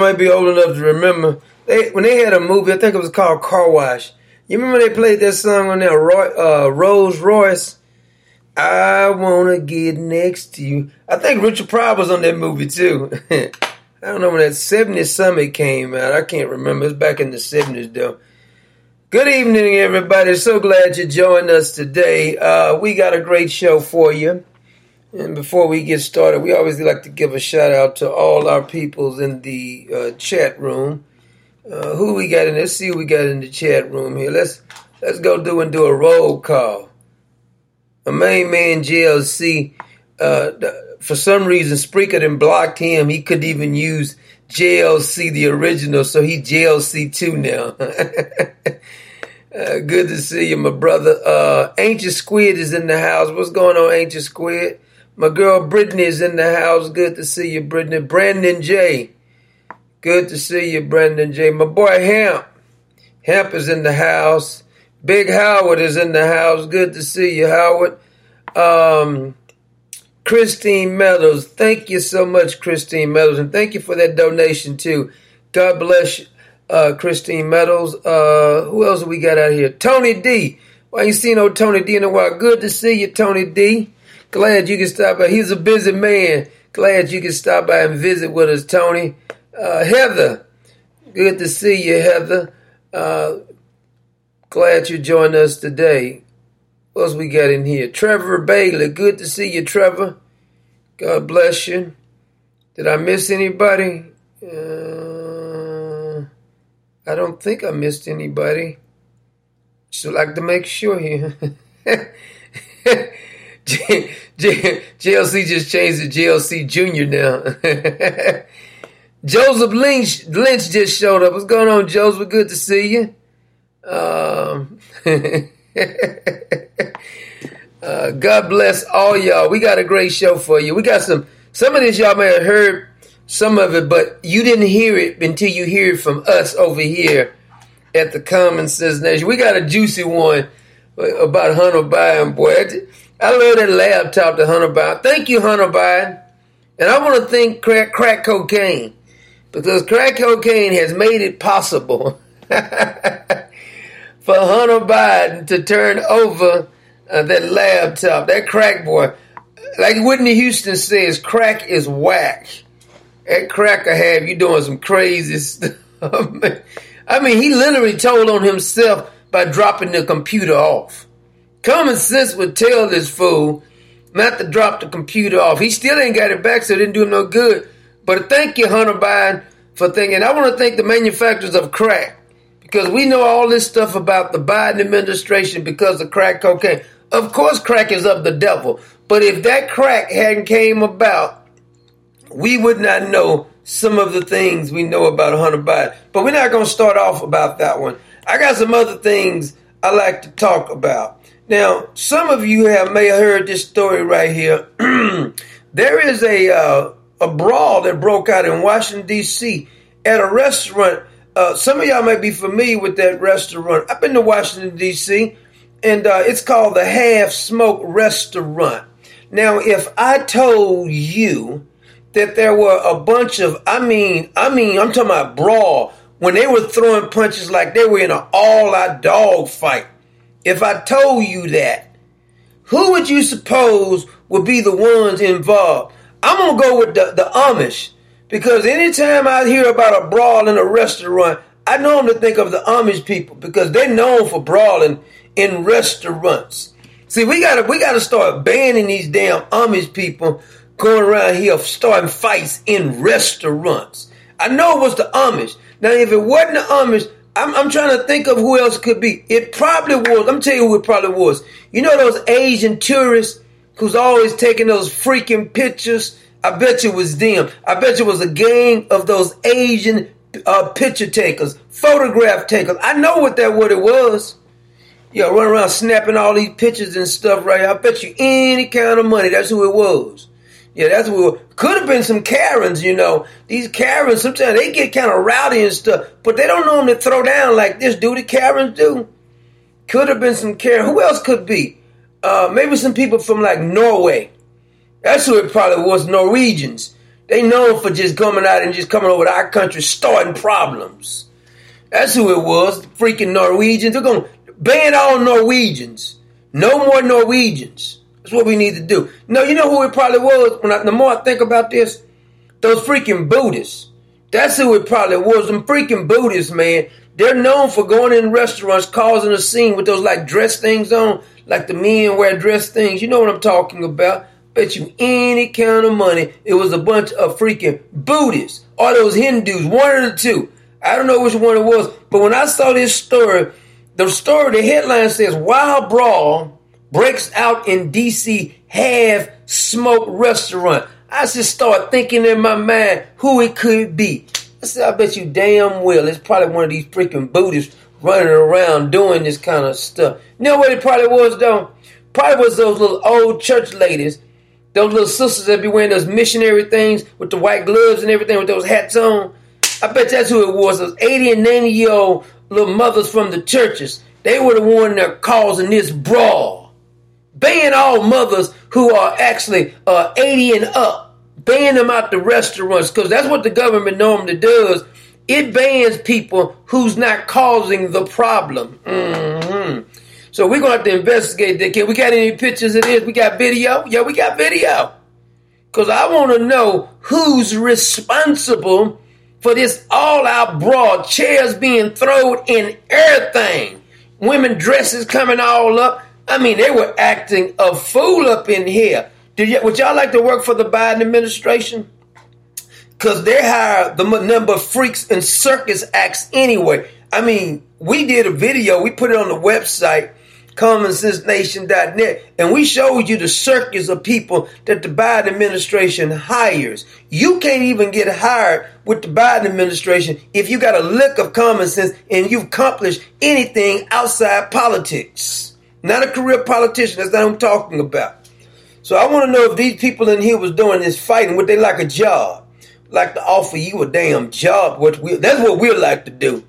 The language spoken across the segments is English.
Might be old enough to remember they when they had a movie. I think it was called Car Wash. You remember they played that song on there, Roy, uh, Rose Royce. I wanna get next to you. I think Richard Pryor was on that movie too. I don't know when that 70s Summit came out. I can't remember. It's back in the 70s though. Good evening, everybody. So glad you joined us today. Uh, we got a great show for you. And before we get started, we always like to give a shout out to all our peoples in the uh, chat room. Uh, who we got in? Let's see who we got in the chat room here. Let's let's go do and do a roll call. A main man JLC. Uh, th- for some reason, Spreaker done blocked him. He couldn't even use JLC the original, so he JLC two now. Uh, good to see you, my brother. Uh, Ancient Squid is in the house. What's going on, Ancient Squid? My girl Brittany is in the house. Good to see you, Brittany. Brandon J. Good to see you, Brandon J. My boy Hamp. Hamp is in the house. Big Howard is in the house. Good to see you, Howard. Um, Christine Meadows. Thank you so much, Christine Meadows. And thank you for that donation, too. God bless uh, Christine Meadows. Uh, who else we got out here? Tony D. Why you seen old Tony D in a while? Good to see you, Tony D. Glad you can stop by. He's a busy man. Glad you can stop by and visit with us, Tony. Uh, Heather, good to see you, Heather. Uh, glad you joined us today. What else we got in here? Trevor Bailey, good to see you, Trevor. God bless you. Did I miss anybody? Uh, I don't think I missed anybody. Just like to make sure here. J- JLC just changed to JLC Junior now. Joseph Lynch Lynch just showed up. What's going on, Joseph? Good to see you. Um, uh, God bless all y'all. We got a great show for you. We got some. Some of this y'all may have heard some of it, but you didn't hear it until you hear it from us over here at the Common Sense Nation. We got a juicy one about Hunter Biden, boy. I love that laptop that Hunter Biden. Thank you, Hunter Biden. And I want to thank crack, crack cocaine because crack cocaine has made it possible for Hunter Biden to turn over uh, that laptop, that crack boy. Like Whitney Houston says, crack is whack. That cracker have you doing some crazy stuff. I mean, he literally told on himself by dropping the computer off. Common sense would tell this fool not to drop the computer off. He still ain't got it back, so it didn't do him no good. But thank you, Hunter Biden, for thinking. I want to thank the manufacturers of crack because we know all this stuff about the Biden administration because of crack cocaine. Of course, crack is of the devil. But if that crack hadn't came about, we would not know some of the things we know about Hunter Biden. But we're not going to start off about that one. I got some other things I like to talk about. Now, some of you have may have heard this story right here. there is a uh, a brawl that broke out in Washington D.C. at a restaurant. Uh, some of y'all may be familiar with that restaurant. I've been to Washington D.C. and uh, it's called the Half Smoke Restaurant. Now, if I told you that there were a bunch of, I mean, I mean, I'm talking about brawl when they were throwing punches like they were in an all-out dog fight if I told you that, who would you suppose would be the ones involved? I'm gonna go with the, the Amish because anytime I hear about a brawl in a restaurant, I normally think of the Amish people because they're known for brawling in restaurants. See, we gotta we gotta start banning these damn Amish people going around here starting fights in restaurants. I know it was the Amish. Now, if it wasn't the Amish, I'm, I'm trying to think of who else could be. It probably was. I'm telling you who it probably was. You know those Asian tourists who's always taking those freaking pictures? I bet you it was them. I bet you it was a gang of those Asian uh, picture takers, photograph takers. I know what that what it was. Yeah, run around snapping all these pictures and stuff right Here. I bet you any kind of money. That's who it was. Yeah, that's what could have been some Karens, you know. These Karens sometimes they get kind of rowdy and stuff, but they don't know them to throw down like this. Do the Karens do? Could have been some Karen. Who else could be? Uh, maybe some people from like Norway. That's who it probably was. Norwegians. They known for just coming out and just coming over to our country, starting problems. That's who it was. Freaking Norwegians. They're gonna ban all Norwegians. No more Norwegians. That's what we need to do. No, you know who it probably was? When I, the more I think about this, those freaking Buddhists. That's who it probably was. Them freaking Buddhists, man. They're known for going in restaurants, causing a scene with those like dress things on, like the men wear dress things. You know what I'm talking about. Bet you any kind of money it was a bunch of freaking Buddhists or those Hindus, one of the two. I don't know which one it was, but when I saw this story, the story, the headline says "Wild Brawl breaks out in DC half smoke restaurant. I just start thinking in my mind who it could be. I said, I bet you damn well it's probably one of these freaking Buddhists running around doing this kind of stuff. You know what it probably was though? Probably was those little old church ladies, those little sisters that be wearing those missionary things with the white gloves and everything with those hats on. I bet that's who it was. Those 80 and 90 year old little mothers from the churches. They were the one that causing this brawl ban all mothers who are actually uh, 80 and up. Ban them out the restaurants because that's what the government normally does. It bans people who's not causing the problem. Mm-hmm. So we're gonna have to investigate that. Can we got any pictures of this? We got video. Yeah, we got video. Because I want to know who's responsible for this all out broad, chairs being thrown in everything, women dresses coming all up. I mean, they were acting a fool up in here. Did y- would y'all like to work for the Biden administration? Because they hire the number of freaks and circus acts anyway. I mean, we did a video, we put it on the website commonsensenation.net, and we showed you the circus of people that the Biden administration hires. You can't even get hired with the Biden administration if you got a lick of common sense and you've accomplished anything outside politics. Not a career politician, that's not what I'm talking about. So I want to know if these people in here was doing this fighting, would they like a job? Like to offer you a damn job, which we, that's what we like to do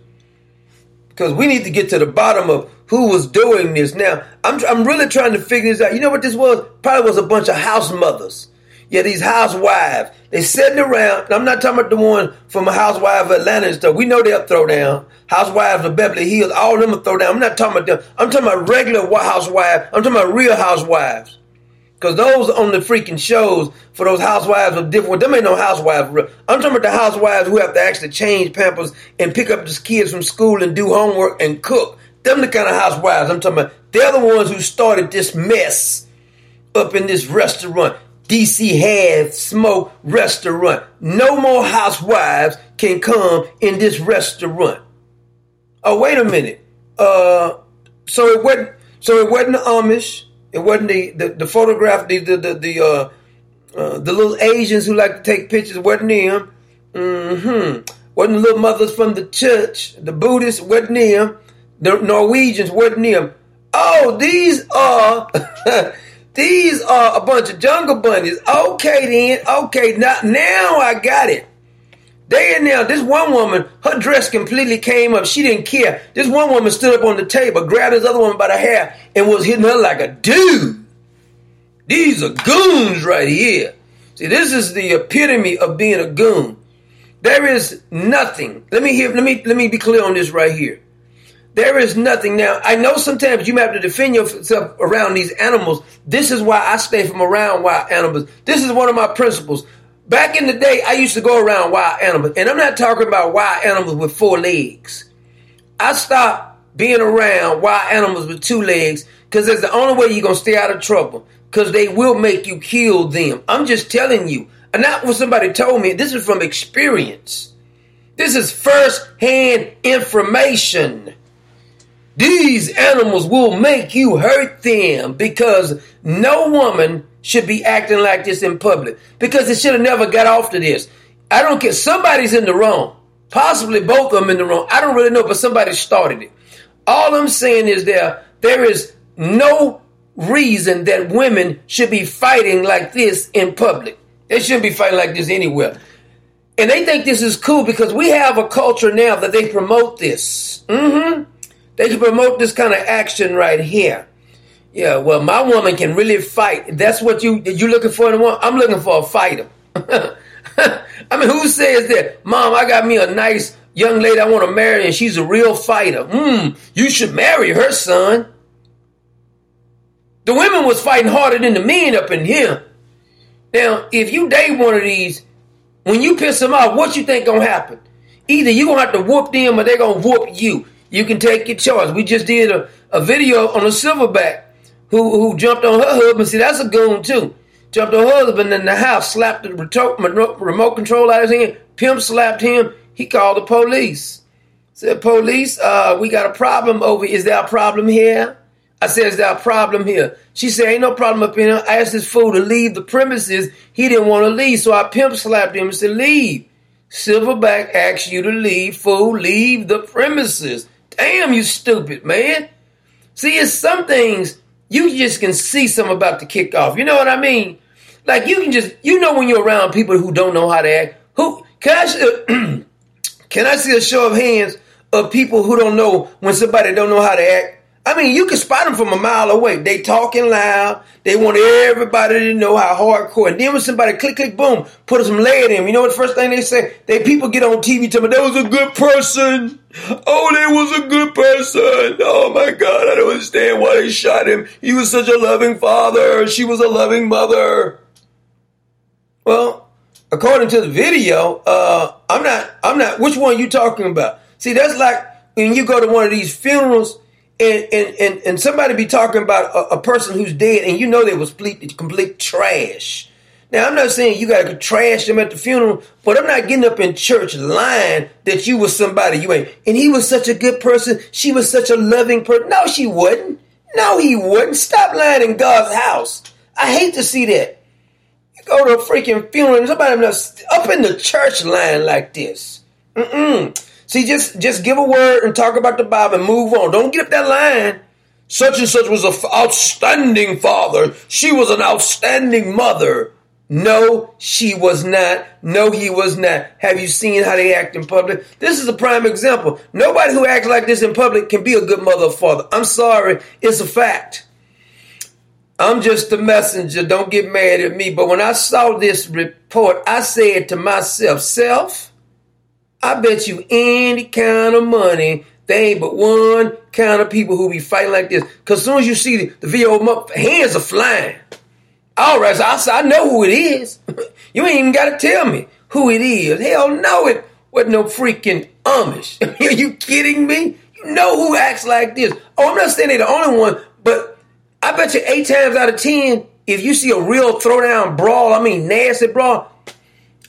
because we need to get to the bottom of who was doing this. Now, I'm, I'm really trying to figure this out. You know what this was? Probably was a bunch of house mothers. Yeah, these housewives. They sitting around. I'm not talking about the one from a housewife of Atlanta and stuff. We know they'll throw down. Housewives of Beverly Hills, all them will throw down. I'm not talking about them. I'm talking about regular housewives. I'm talking about real housewives. Because those on the freaking shows for those housewives are different. Them ain't no housewives. I'm talking about the housewives who have to actually change pampers and pick up the kids from school and do homework and cook. Them the kind of housewives I'm talking about. They're the ones who started this mess up in this restaurant. DC Half Smoke Restaurant. No more housewives can come in this restaurant. Oh, wait a minute. Uh, so it wasn't. So it wasn't the Amish. It wasn't the the, the photograph. The the the, the uh, uh, the little Asians who like to take pictures. Wasn't them. Mm-hmm. Wasn't the little mothers from the church. The Buddhists. Wasn't them. The Norwegians. Wasn't them. Oh, these are. These are a bunch of jungle bunnies. Okay, then. Okay, now, now I got it. They in now, this one woman, her dress completely came up. She didn't care. This one woman stood up on the table, grabbed this other woman by the hair, and was hitting her like a dude. These are goons right here. See, this is the epitome of being a goon. There is nothing. Let me hear, let me let me be clear on this right here. There is nothing. Now, I know sometimes you have to defend yourself around these animals. This is why I stay from around wild animals. This is one of my principles. Back in the day, I used to go around wild animals, and I'm not talking about wild animals with four legs. I stopped being around wild animals with two legs because that's the only way you're going to stay out of trouble because they will make you kill them. I'm just telling you. And not what somebody told me. This is from experience. This is first hand information. These animals will make you hurt them because no woman should be acting like this in public because it should have never got off to this. I don't care. Somebody's in the wrong. Possibly both of them in the wrong. I don't really know, but somebody started it. All I'm saying is there, there is no reason that women should be fighting like this in public. They shouldn't be fighting like this anywhere. And they think this is cool because we have a culture now that they promote this. Mm-hmm. They can promote this kind of action right here. Yeah, well, my woman can really fight. That's what you you looking for in a woman. I'm looking for a fighter. I mean, who says that? Mom, I got me a nice young lady I want to marry, and she's a real fighter. Hmm, you should marry her, son. The women was fighting harder than the men up in here. Now, if you date one of these, when you piss them off, what you think gonna happen? Either you gonna have to whoop them, or they gonna whoop you. You can take your choice. We just did a, a video on a silverback who who jumped on her husband. See, that's a goon too. Jumped on her husband in the house, slapped the remote control out of his hand. Pimp slapped him. He called the police. Said, police, uh, we got a problem over. Is there a problem here? I said, is there a problem here? She said, ain't no problem up in here. I asked this fool to leave the premises. He didn't want to leave, so I pimp slapped him and said, leave. Silverback asked you to leave, fool. Leave the premises. Damn, you stupid, man. See, it's some things you just can see something about to kick off. You know what I mean? Like you can just, you know, when you're around people who don't know how to act. Who can I? can I see a show of hands of people who don't know when somebody don't know how to act? I mean, you can spot them from a mile away. They talking loud. They want everybody to know how hardcore. And then when somebody click, click, boom, put some lead in. You know what the first thing they say? They people get on TV tell me that was a good person. Oh, they was a good person. Oh my God, I don't understand why they shot him. He was such a loving father. She was a loving mother. Well, according to the video, uh, I'm not. I'm not. Which one you talking about? See, that's like when you go to one of these funerals and and and, and somebody be talking about a, a person who's dead, and you know they was complete complete trash. Now, I'm not saying you got to trash them at the funeral, but I'm not getting up in church lying that you was somebody you ain't. And he was such a good person. She was such a loving person. No, she wouldn't. No, he wouldn't. Stop lying in God's house. I hate to see that. You go to a freaking funeral and somebody up in the church lying like this. Mm-mm. See, just just give a word and talk about the Bible and move on. Don't get up that line. Such and such was an outstanding father. She was an outstanding mother. No, she was not. No, he was not. Have you seen how they act in public? This is a prime example. Nobody who acts like this in public can be a good mother or father. I'm sorry, it's a fact. I'm just the messenger. Don't get mad at me. But when I saw this report, I said to myself, Self, I bet you any kind of money they ain't but one kind of people who be fighting like this. Because as soon as you see the, the video, hands are flying. All right, so I, I know who it is. you ain't even got to tell me who it is. Hell no, it wasn't no freaking Amish. Are you kidding me? You know who acts like this. Oh, I'm not saying they're the only one, but I bet you eight times out of ten, if you see a real throwdown brawl, I mean nasty brawl,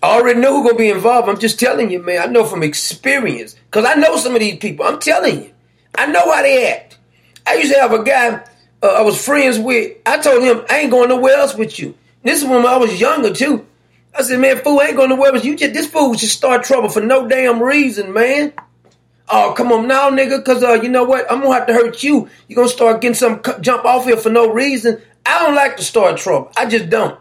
I already know who's gonna be involved. I'm just telling you, man. I know from experience. Cause I know some of these people. I'm telling you. I know how they act. I used to have a guy uh, I was friends with, I told him, I ain't going nowhere else with you. This is when I was younger too. I said, man, fool, I ain't going nowhere with you. Just this fool just start trouble for no damn reason, man. Oh, come on now, nigga, cause uh, you know what? I'm gonna have to hurt you. You gonna start getting some jump off here for no reason. I don't like to start trouble. I just don't.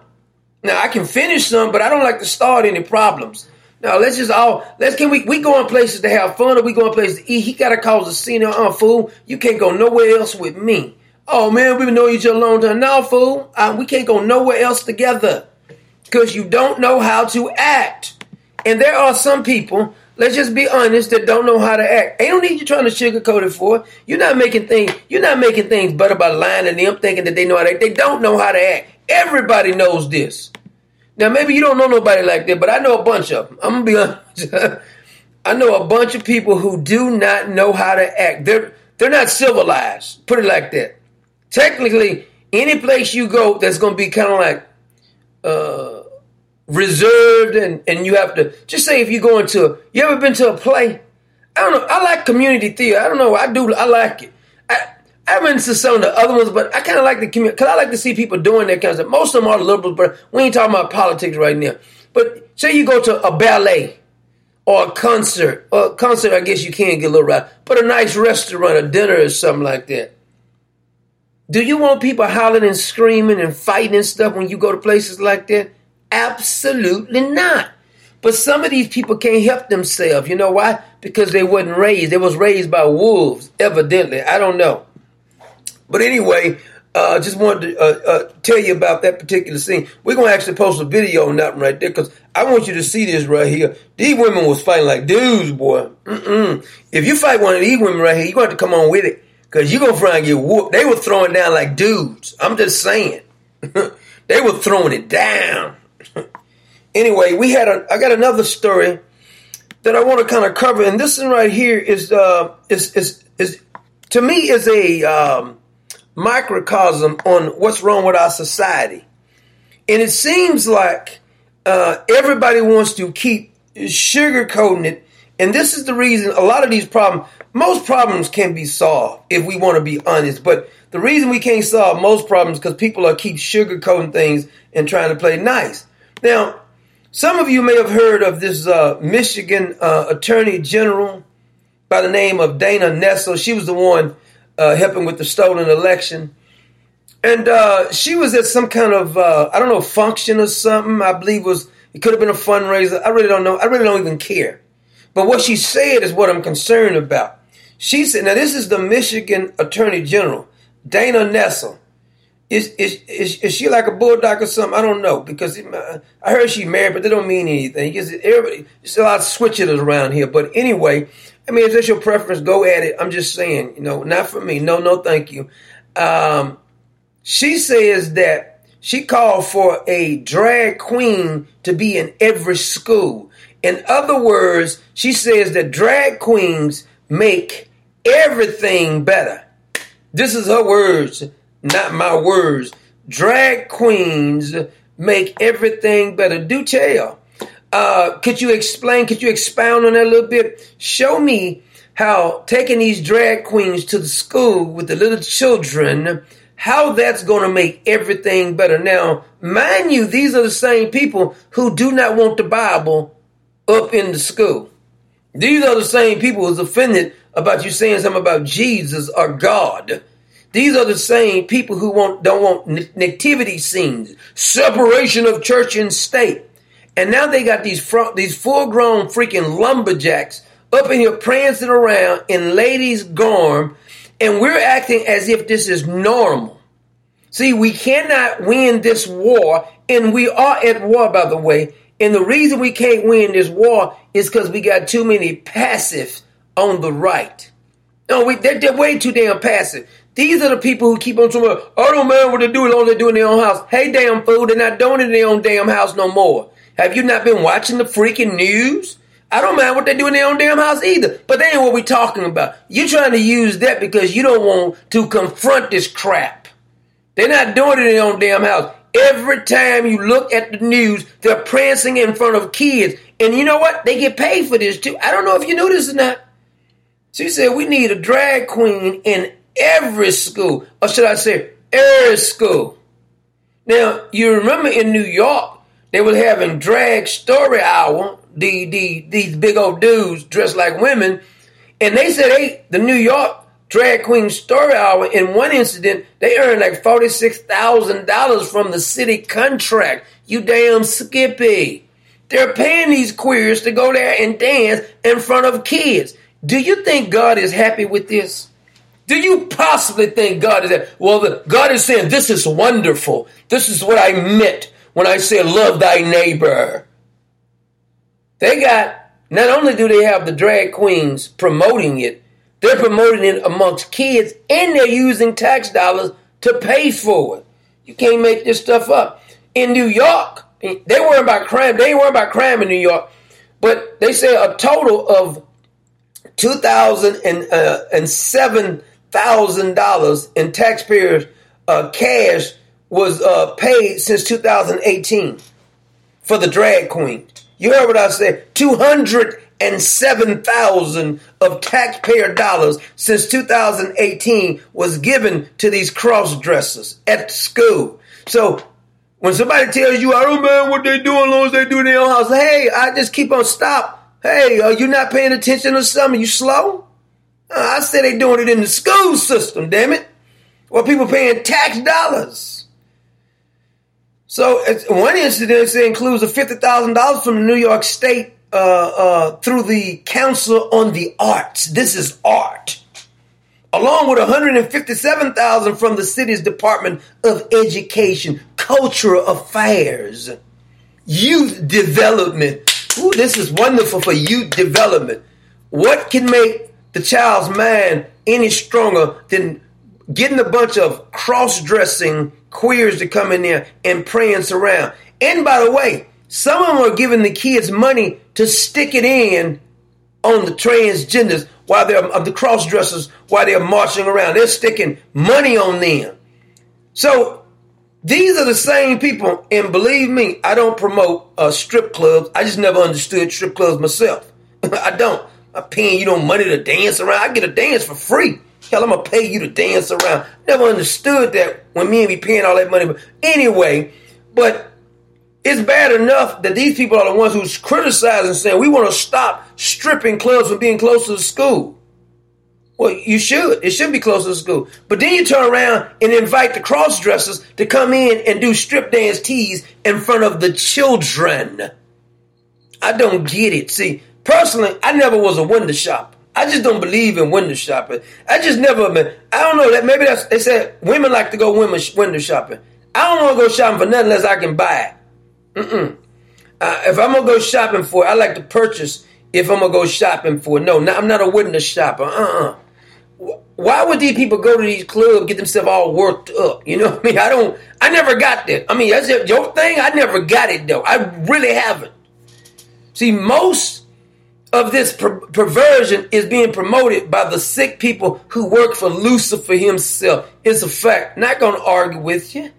Now I can finish some, but I don't like to start any problems. Now let's just all let's can we we going places to have fun or we going places to eat. He gotta cause a scene, uh, fool. You can't go nowhere else with me. Oh man, we've been knowing each other long time. Now, fool, uh, we can't go nowhere else together because you don't know how to act. And there are some people, let's just be honest, that don't know how to act. Ain't no need you trying to sugarcoat it for. You're not making things. You're not making things better by lying to them, thinking that they know how to act. They don't know how to act. Everybody knows this. Now, maybe you don't know nobody like that, but I know a bunch of them. I'm gonna be honest. I know a bunch of people who do not know how to act. They're they're not civilized. Put it like that technically, any place you go that's to be kind of like uh, reserved and, and you have to just say if you go into you ever been to a play? I don't know. I like community theater. I don't know. I do. I like it. I, I've been to some of the other ones, but I kind of like the community because I like to see people doing that kind of stuff. Most of them are liberals, but we ain't talking about politics right now. But say you go to a ballet or a concert, or a concert, I guess you can get a little right, but a nice restaurant, a dinner, or something like that. Do you want people hollering and screaming and fighting and stuff when you go to places like that? Absolutely not. But some of these people can't help themselves. You know why? Because they wasn't raised. They was raised by wolves, evidently. I don't know. But anyway, I uh, just wanted to uh, uh, tell you about that particular scene. We're going to actually post a video on that right there because I want you to see this right here. These women was fighting like dudes, boy. Mm-mm. If you fight one of these women right here, you're going to have to come on with it. Cause you gonna try and get whooped. They were throwing down like dudes. I'm just saying. they were throwing it down. anyway, we had a I got another story that I want to kind of cover, and this one right here is uh is is is to me is a um, microcosm on what's wrong with our society. And it seems like uh, everybody wants to keep sugarcoating it. And this is the reason a lot of these problems, most problems can be solved if we want to be honest. But the reason we can't solve most problems because people are keep sugarcoating things and trying to play nice. Now, some of you may have heard of this uh, Michigan uh, Attorney General by the name of Dana Nessel. She was the one uh, helping with the stolen election. And uh, she was at some kind of, uh, I don't know, function or something. I believe was, it could have been a fundraiser. I really don't know. I really don't even care. But what she said is what I'm concerned about. She said, now this is the Michigan Attorney General, Dana Nessel. Is, is, is, is she like a bulldog or something? I don't know because I heard she married, but they don't mean anything. Everybody, there's a lot of switches around here. But anyway, I mean, if that's your preference, go at it. I'm just saying, you know, not for me. No, no, thank you. Um, she says that she called for a drag queen to be in every school. In other words, she says that drag queens make everything better. This is her words, not my words. Drag queens make everything better. Do tell. Uh, could you explain? Could you expound on that a little bit? Show me how taking these drag queens to the school with the little children, how that's going to make everything better. Now, mind you, these are the same people who do not want the Bible up in the school. These are the same people who's offended about you saying something about Jesus or God. These are the same people who want don't want nativity scenes, separation of church and state. And now they got these front, these full grown freaking lumberjacks up in here prancing around in ladies' garb, and we're acting as if this is normal. See, we cannot win this war, and we are at war, by the way. And the reason we can't win this war is because we got too many passive on the right. No, we, they're, they're way too damn passive. These are the people who keep on talking about, I don't mind what they do as long as they do in their own house. Hey, damn fool, they're not doing it in their own damn house no more. Have you not been watching the freaking news? I don't mind what they do in their own damn house either. But that ain't what we talking about. You're trying to use that because you don't want to confront this crap. They're not doing it in their own damn house. Every time you look at the news, they're prancing in front of kids. And you know what? They get paid for this too. I don't know if you knew this or not. She said we need a drag queen in every school, or should I say, every school. Now, you remember in New York, they were having drag story hour, the, the, these big old dudes dressed like women, and they said they, the New York drag queen story hour, in one incident, they earned like $46,000 from the city contract. You damn skippy. They're paying these queers to go there and dance in front of kids. Do you think God is happy with this? Do you possibly think God is that? Well, the, God is saying, This is wonderful. This is what I meant when I said, Love thy neighbor. They got, not only do they have the drag queens promoting it, they're promoting it amongst kids and they're using tax dollars to pay for it. You can't make this stuff up. In New York, they weren't about crime. They weren't about crime in New York, but they say a total of two thousand and seven thousand dollars in taxpayers' uh, cash was uh, paid since 2018 for the drag queen. You heard what I said? Two hundred and seven thousand of taxpayer dollars since 2018 was given to these cross dressers at school. So when somebody tells you, I don't mind what they do as long as they do their own house, hey, I just keep on stop. Hey, are you not paying attention or something? You slow? Uh, I said they doing it in the school system, damn it. Well, people paying tax dollars. So one incident includes a fifty thousand dollars from New York State uh, uh, through the Council on the Arts. This is art, along with one hundred and fifty-seven thousand from the city's Department of Education, Cultural Affairs, Youth Development. Ooh, this is wonderful for youth development. What can make the child's mind any stronger than getting a bunch of cross-dressing queers to come in there and prance around. And by the way, some of them are giving the kids money to stick it in on the transgenders while they're of the cross dressers while they're marching around. They're sticking money on them. So these are the same people, and believe me, I don't promote uh, strip clubs. I just never understood strip clubs myself. I don't. I'm paying you no money to dance around. I get a dance for free. Hell, I'm gonna pay you to dance around. Never understood that when me and be paying all that money. But anyway, but it's bad enough that these people are the ones who's criticizing, saying we want to stop stripping clubs from being close to the school. Well, you should. It should be close to the school. But then you turn around and invite the cross dressers to come in and do strip dance tees in front of the children. I don't get it. See, personally, I never was a window shopper. I just don't believe in window shopping. I just never been. I don't know that maybe that's they said women like to go women window shopping. I don't want to go shopping for nothing unless I can buy it. Mm-mm. Uh, if I'm gonna go shopping for it, I like to purchase. If I'm gonna go shopping for it, no, I'm not a window shopper. Uh-uh. why would these people go to these clubs get themselves all worked up? You know what I mean? I don't. I never got that. I mean, that's your thing. I never got it though. I really haven't. See, most of this per- perversion is being promoted by the sick people who work for Lucifer himself. It's a fact. Not going to argue with you.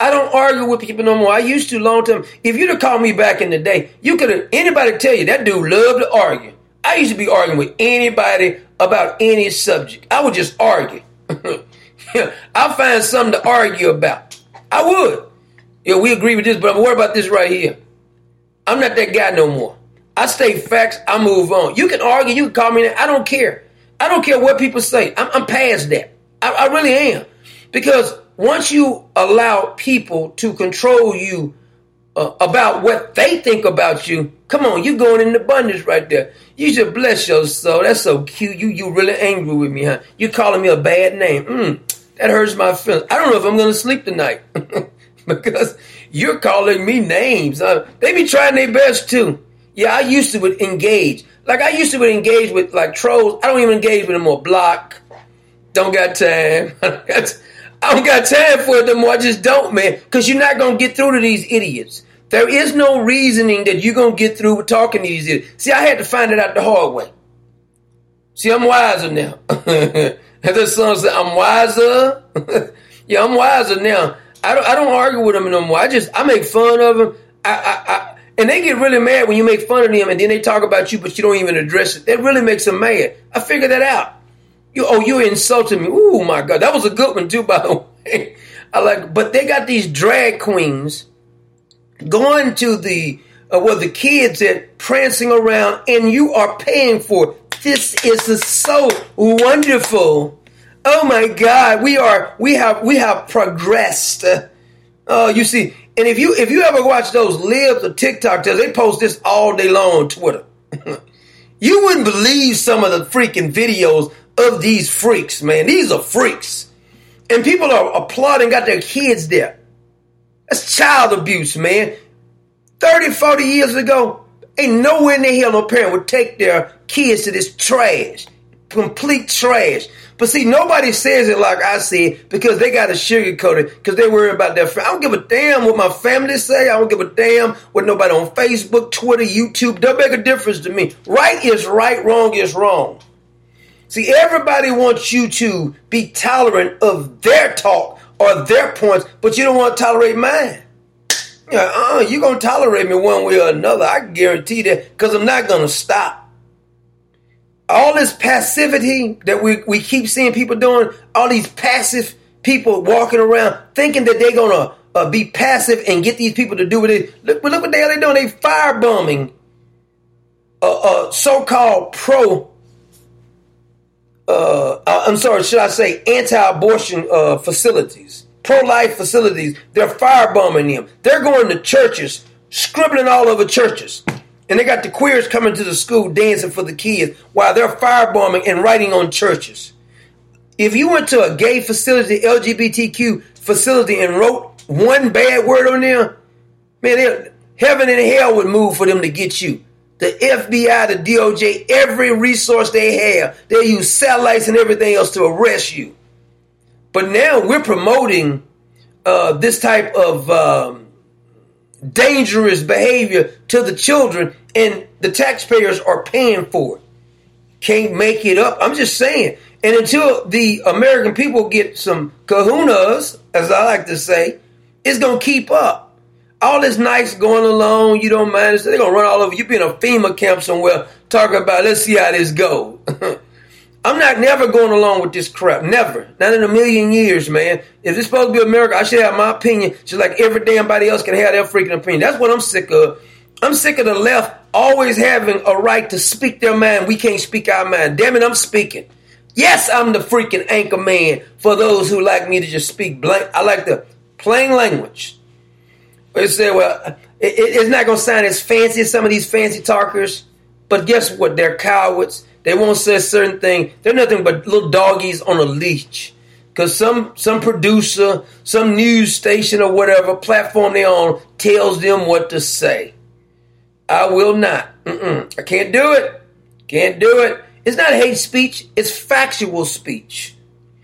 I don't argue with people no more. I used to long time. If you'd have called me back in the day, you could have anybody tell you that dude loved to argue. I used to be arguing with anybody about any subject. I would just argue. I'll find something to argue about. I would. Yeah, we agree with this, but I'm worried about this right here. I'm not that guy no more. I state facts. I move on. You can argue. You can call me. I don't care. I don't care what people say. I'm, I'm past that. I, I really am. Because once you allow people to control you uh, about what they think about you, come on, you're going in abundance right there. You should bless your soul. That's so cute. You you really angry with me, huh? You calling me a bad name. Mm, that hurts my feelings. I don't know if I'm going to sleep tonight because you're calling me names. Uh, they be trying their best too. Yeah, I used to would engage. Like I used to would engage with like trolls. I don't even engage with them more. Block. Don't got time. I don't got time for it no more. I just don't, man. Because you're not to get through to these idiots. There is no reasoning that you're to get through with talking to these idiots. See, I had to find it out the hard way. See, I'm wiser now. the song said, I'm wiser. yeah, I'm wiser now. I don't, I don't argue with them no more. I just, I make fun of them. I, I, and they get really mad when you make fun of them and then they talk about you, but you don't even address it. That really makes them mad. I figured that out. You, oh, you're insulting me. Oh my God. That was a good one too, by the way. I like, but they got these drag queens going to the, uh, where the kids at prancing around and you are paying for it. This is so wonderful. Oh my God. We are, we have, we have progressed. Oh, uh, you see, and if you, if you ever watch those libs or TikTok, they post this all day long on Twitter. you wouldn't believe some of the freaking videos of these freaks, man. These are freaks. And people are applauding, got their kids there. That's child abuse, man. 30, 40 years ago, ain't nowhere in the hell no parent would take their kids to this trash. Complete trash. But see, nobody says it like I say because they got to sugarcoat it because they worry about their. I don't give a damn what my family say. I don't give a damn what nobody on Facebook, Twitter, YouTube. Don't make a difference to me. Right is right, wrong is wrong. See, everybody wants you to be tolerant of their talk or their points, but you don't want to tolerate mine. Yeah, uh, you're going to tolerate me one way or another. I guarantee that because I'm not going to stop. All this passivity that we, we keep seeing people doing, all these passive people walking around thinking that they're to uh, be passive and get these people to do what they look. Look what the hell they doing. They firebombing uh, uh, so-called pro uh, uh, I'm sorry, should I say anti-abortion uh, facilities, pro-life facilities. They're firebombing them. They're going to churches, scribbling all over churches. And they got the queers coming to the school dancing for the kids while they're firebombing and writing on churches. If you went to a gay facility, LGBTQ facility, and wrote one bad word on there, man, heaven and hell would move for them to get you the FBI, the DOJ, every resource they have, they use satellites and everything else to arrest you. But now we're promoting uh, this type of um, dangerous behavior to the children, and the taxpayers are paying for it. Can't make it up. I'm just saying. And until the American people get some kahunas, as I like to say, it's going to keep up all this nice going along, you don't mind. They're gonna run all over you. Be in a FEMA camp somewhere, talking about let's see how this go. I'm not never going along with this crap. Never. Not in a million years, man. If it's supposed to be America, I should have my opinion just like every damn body else can have their freaking opinion. That's what I'm sick of. I'm sick of the left always having a right to speak their mind. We can't speak our mind. Damn it, I'm speaking. Yes, I'm the freaking anchor man for those who like me to just speak blank. I like the plain language. They say, well, it, it's not going to sound as fancy as some of these fancy talkers, but guess what? They're cowards. They won't say certain thing. They're nothing but little doggies on a leash. Because some some producer, some news station or whatever platform they on tells them what to say. I will not. Mm-mm. I can't do it. Can't do it. It's not hate speech, it's factual speech.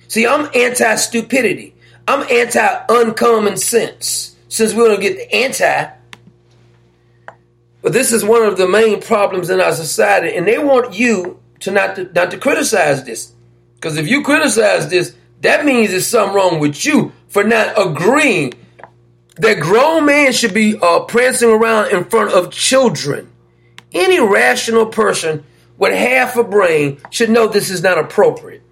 See, I'm anti stupidity. I'm anti uncommon sense. Since we're to get the anti. But this is one of the main problems in our society, and they want you to not to, not to criticize this. Because if you criticize this, that means there's something wrong with you for not agreeing that grown men should be uh, prancing around in front of children. Any rational person with half a brain should know this is not appropriate.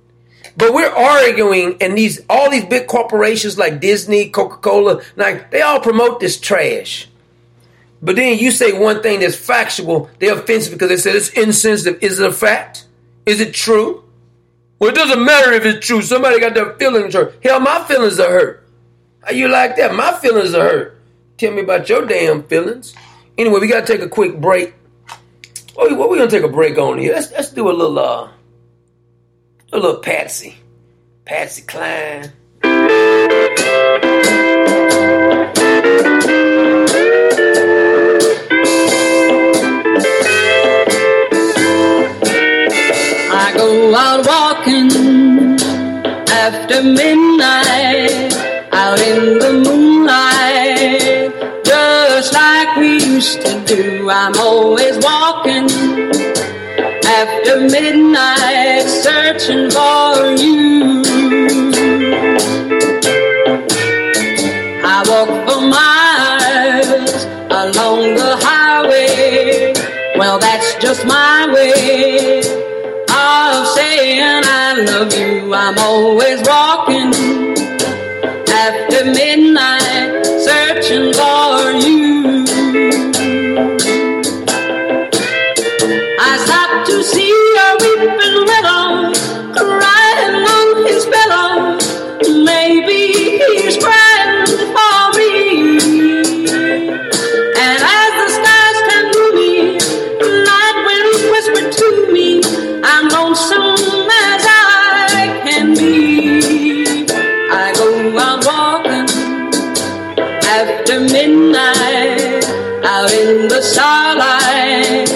But we're arguing, and these all these big corporations like Disney, Coca Cola, like they all promote this trash. But then you say one thing that's factual, they're offensive because they said it's insensitive. Is it a fact? Is it true? Well, it doesn't matter if it's true. Somebody got their feelings hurt. Hell, my feelings are hurt. How you like that? My feelings are hurt. Tell me about your damn feelings. Anyway, we gotta take a quick break. We, what we gonna take a break on here? Let's let's do a little uh a little Patsy. Patsy Cline. Out walking after midnight, out in the moonlight, just like we used to do. I'm always walking after midnight, searching for you. I walk for miles along the highway. Well, that's just my way saying I love you. I'm always walking after midnight, searching for you. I stopped to see a weeping willow starlight,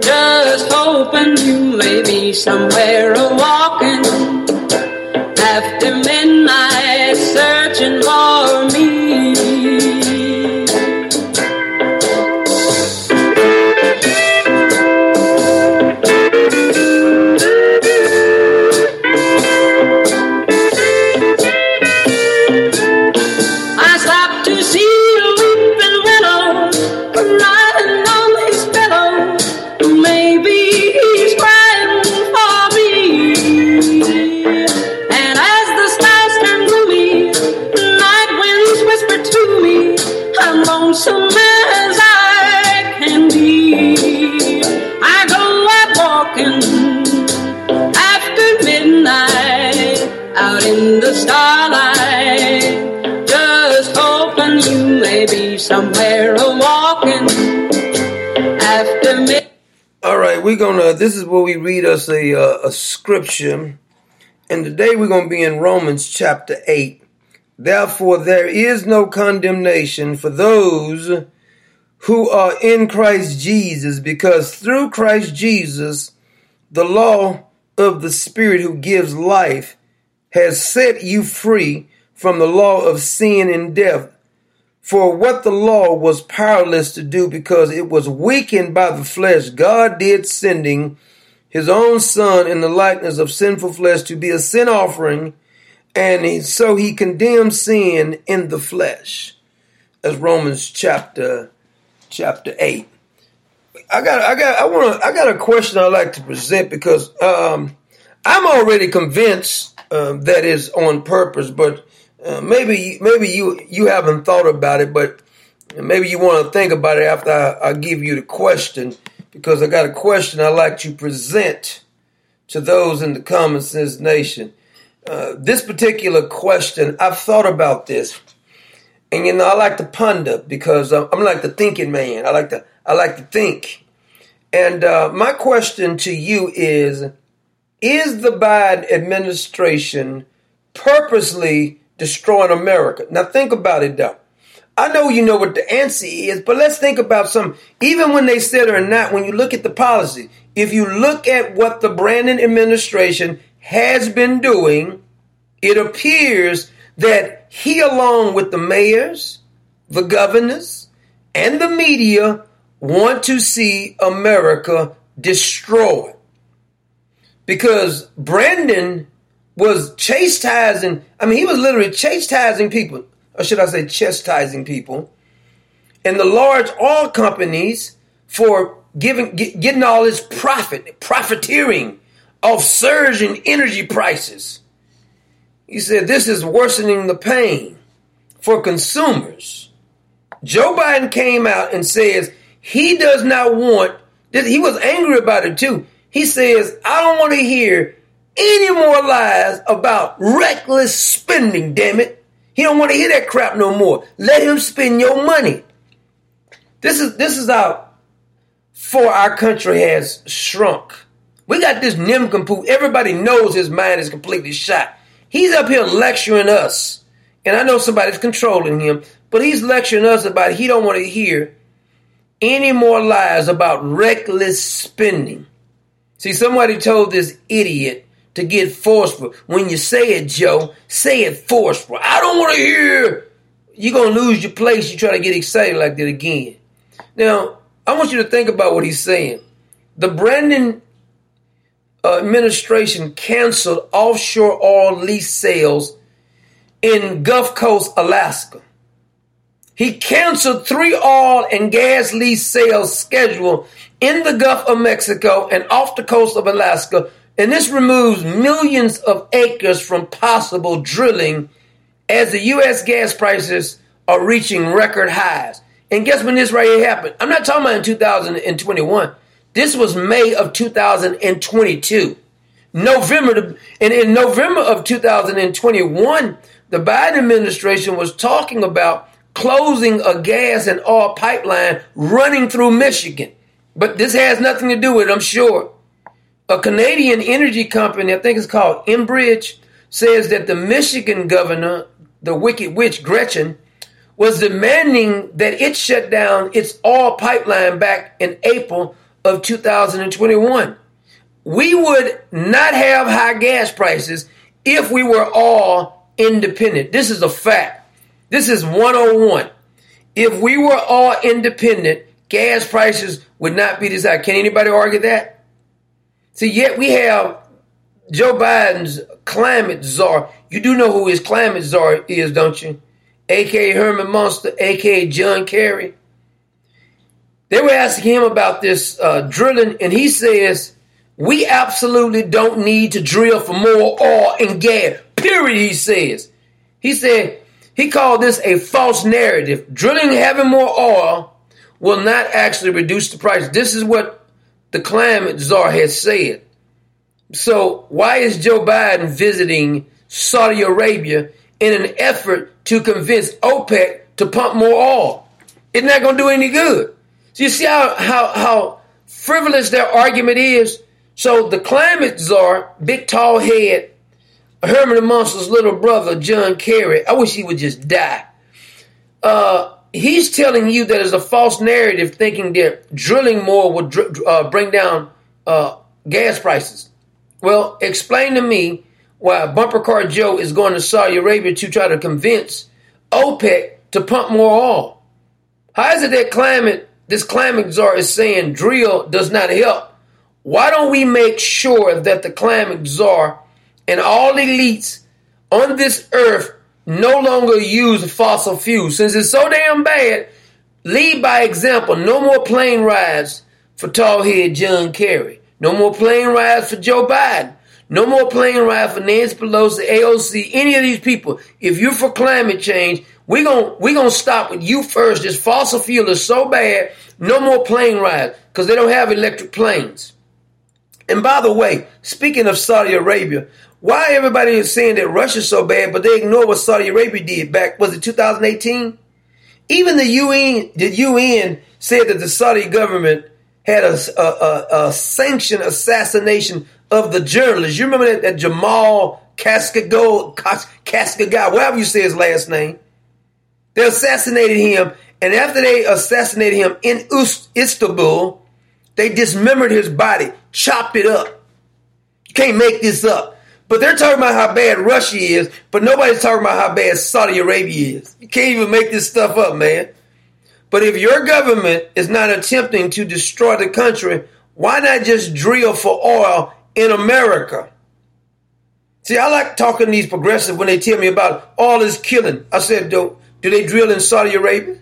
just hoping you may be somewhere a walking after midnight, searching for me. Somewhere a walking after midnight. All right, we're gonna. This is where we read us a uh, a scripture, and today we're gonna be in Romans chapter eight. Therefore, there is no condemnation for those who are in Christ Jesus, because through Christ Jesus, the law of the Spirit who gives life has set you free from the law of sin and death. For what the law was powerless to do because it was weakened by the flesh, God did sending his own son in the likeness of sinful flesh to be a sin offering, and so he condemned sin in the flesh. As Romans chapter chapter eight. I got I got I want I got a question I'd like to present because um, I'm already convinced um, that is on purpose, but uh, maybe maybe you you haven't thought about it, but maybe you want to think about it after I, I give you the question because I got a question I'd like to present to those in the Common Sense Nation. Uh, this particular question, I've thought about this, and you know I like to ponder because I'm, I'm like the thinking man. I like to I like to think. And uh, my question to you is Is the Biden administration purposely destroying America? Now, think about it though. I know you know what the answer is, but let's think about some. Even when they said or not, when you look at the policy, if you look at what the Brandon administration has been doing, it appears that he, along with the mayors, the governors, and the media, want to see America destroyed. Because Brandon was chastising, I mean, he was literally chastising people, or should I say, chastising people, and the large oil companies for giving, get, getting all this profit, profiteering of surging energy prices. He said this is worsening the pain for consumers. Joe Biden came out and says he does not want. He was angry about it too. He says, I don't want to hear any more lies about reckless spending, damn it. He don't want to hear that crap no more. Let him spend your money. This is this is how for our country has shrunk. We got this nincompoop. Everybody knows his mind is completely shot. He's up here lecturing us. And I know somebody's controlling him, but he's lecturing us about he don't want to hear any more lies about reckless spending. See, somebody told this idiot to get forceful. When you say it, Joe, say it forceful. I don't want to hear. You're going to lose your place. You try to get excited like that again. Now, I want you to think about what he's saying. The Brandon uh, administration canceled offshore oil lease sales in Gulf Coast, Alaska. He canceled three oil and gas lease sales scheduled in the Gulf of Mexico and off the coast of Alaska, and this removes millions of acres from possible drilling as the U.S. gas prices are reaching record highs. And guess when this right here happened? I'm not talking about in 2021. This was May of 2022. November, and in November of 2021, the Biden administration was talking about closing a gas and oil pipeline running through Michigan. But this has nothing to do with it, I'm sure. A Canadian energy company, I think it's called Enbridge, says that the Michigan governor, the wicked witch Gretchen, was demanding that it shut down its oil pipeline back in April of 2021. We would not have high gas prices if we were all independent. This is a fact. This is 101. If we were all independent, gas prices would not be this high. Can anybody argue that? See, yet we have Joe Biden's climate czar. You do know who his climate czar is, don't you? aka Herman Munster, aka John Kerry. They were asking him about this uh, drilling, and he says, We absolutely don't need to drill for more oil and gas. Period, he says. He said, he called this a false narrative. Drilling having more oil will not actually reduce the price. This is what the climate czar has said. So, why is Joe Biden visiting Saudi Arabia in an effort to convince OPEC to pump more oil? It's not going to do any good. So, you see how, how, how frivolous their argument is? So, the climate czar, big tall head, Herman Munster's little brother, John Kerry, I wish he would just die. Uh, he's telling you that it's a false narrative, thinking that drilling more will dr- uh, bring down uh, gas prices. Well, explain to me why Bumper Car Joe is going to Saudi Arabia to try to convince OPEC to pump more oil. How is it that climate, this climate czar is saying drill does not help? Why don't we make sure that the climate czar and all elites on this earth no longer use fossil fuels. Since it's so damn bad, lead by example. No more plane rides for tall head John Kerry. No more plane rides for Joe Biden. No more plane rides for Nancy Pelosi, AOC, any of these people. If you're for climate change, we're going we gonna stop with you first. This fossil fuel is so bad, no more plane rides because they don't have electric planes. And by the way, speaking of Saudi Arabia, why everybody is saying that Russia's so bad, but they ignore what Saudi Arabia did back, was it 2018? Even the UN, the UN said that the Saudi government had a, a, a, a sanctioned assassination of the journalist. You remember that, that Jamal Khashoggi, Khashoggi, whatever you say his last name. They assassinated him, and after they assassinated him in Istanbul, They dismembered his body, chopped it up. You can't make this up. But they're talking about how bad Russia is, but nobody's talking about how bad Saudi Arabia is. You can't even make this stuff up, man. But if your government is not attempting to destroy the country, why not just drill for oil in America? See, I like talking to these progressives when they tell me about all this killing. I said, do, do they drill in Saudi Arabia?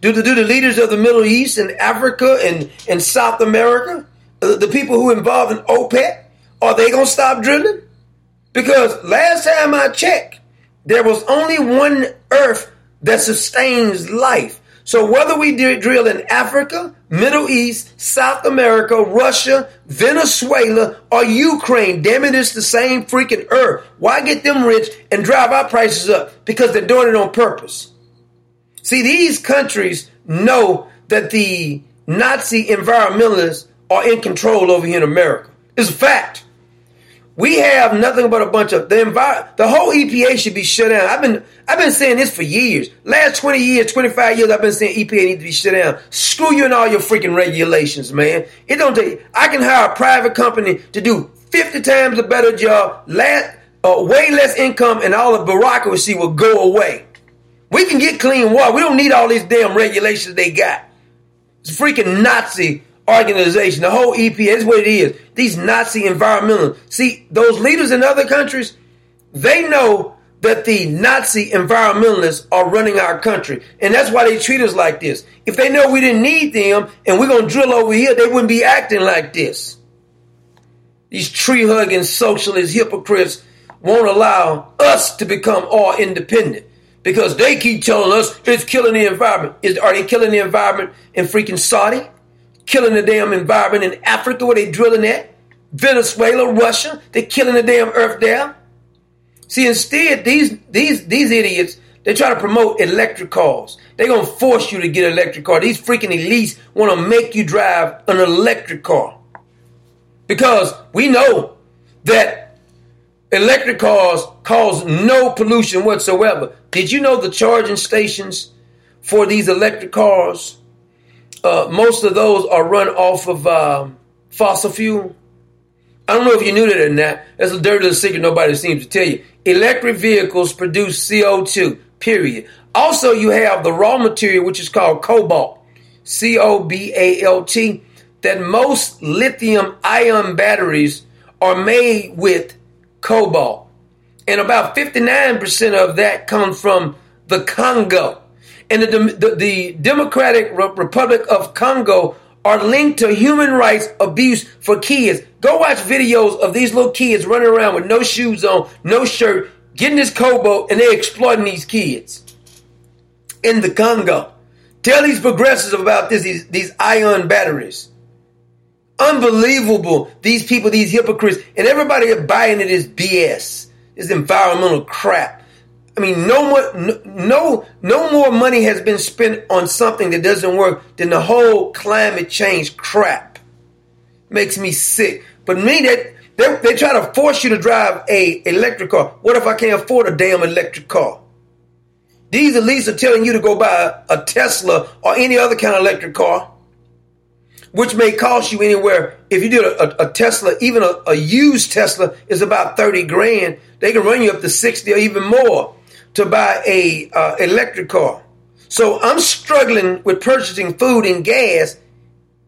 Do the, do the leaders of the Middle East and Africa and, and South America, the people who are involved in OPEC, are they going to stop drilling? Because last time I checked, there was only one earth that sustains life. So whether we drill in Africa, Middle East, South America, Russia, Venezuela, or Ukraine, damn it, it's the same freaking earth. Why get them rich and drive our prices up? Because they're doing it on purpose. See, these countries know that the Nazi environmentalists are in control over here in America. It's a fact. We have nothing but a bunch of the envir- the whole EPA should be shut down. I've been I've been saying this for years. Last 20 years, 25 years, I've been saying EPA needs to be shut down. Screw you and all your freaking regulations, man. It don't take I can hire a private company to do 50 times a better job, last, uh, way less income, and all the bureaucracy will go away. We can get clean water. We don't need all these damn regulations they got. It's freaking Nazi organization, the whole EPA is what it is. These Nazi environmentalists. See, those leaders in other countries, they know that the Nazi environmentalists are running our country. And that's why they treat us like this. If they know we didn't need them and we're going to drill over here, they wouldn't be acting like this. These tree hugging socialist hypocrites won't allow us to become all independent because they keep telling us it's killing the environment. Is, are they killing the environment in freaking Saudi? Killing the damn environment in Africa where they drilling at. Venezuela, Russia, they're killing the damn earth there. See, instead, these these these idiots, they try to promote electric cars. They're gonna force you to get an electric car. These freaking elites want to make you drive an electric car. Because we know that electric cars cause no pollution whatsoever. Did you know the charging stations for these electric cars uh, most of those are run off of um, fossil fuel. I don't know if you knew that or not. That's a dirty little secret nobody seems to tell you. Electric vehicles produce CO2, period. Also, you have the raw material, which is called cobalt, C O B A L T, that most lithium ion batteries are made with cobalt. And about 59% of that comes from the Congo and the, the, the Democratic Republic of Congo are linked to human rights abuse for kids. Go watch videos of these little kids running around with no shoes on, no shirt, getting this cobalt, and they're exploiting these kids in the Congo. Tell these progressives about this, these, these ion batteries. Unbelievable. These people, these hypocrites, and everybody buying it is BS. This environmental crap. I mean, no more, no, no more money has been spent on something that doesn't work than the whole climate change crap. Makes me sick. But me, that they, they try to force you to drive a electric car. What if I can't afford a damn electric car? These elites are telling you to go buy a Tesla or any other kind of electric car, which may cost you anywhere. If you do a, a, a Tesla, even a, a used Tesla is about 30 grand. They can run you up to 60 or even more to buy a uh, electric car. So I'm struggling with purchasing food and gas.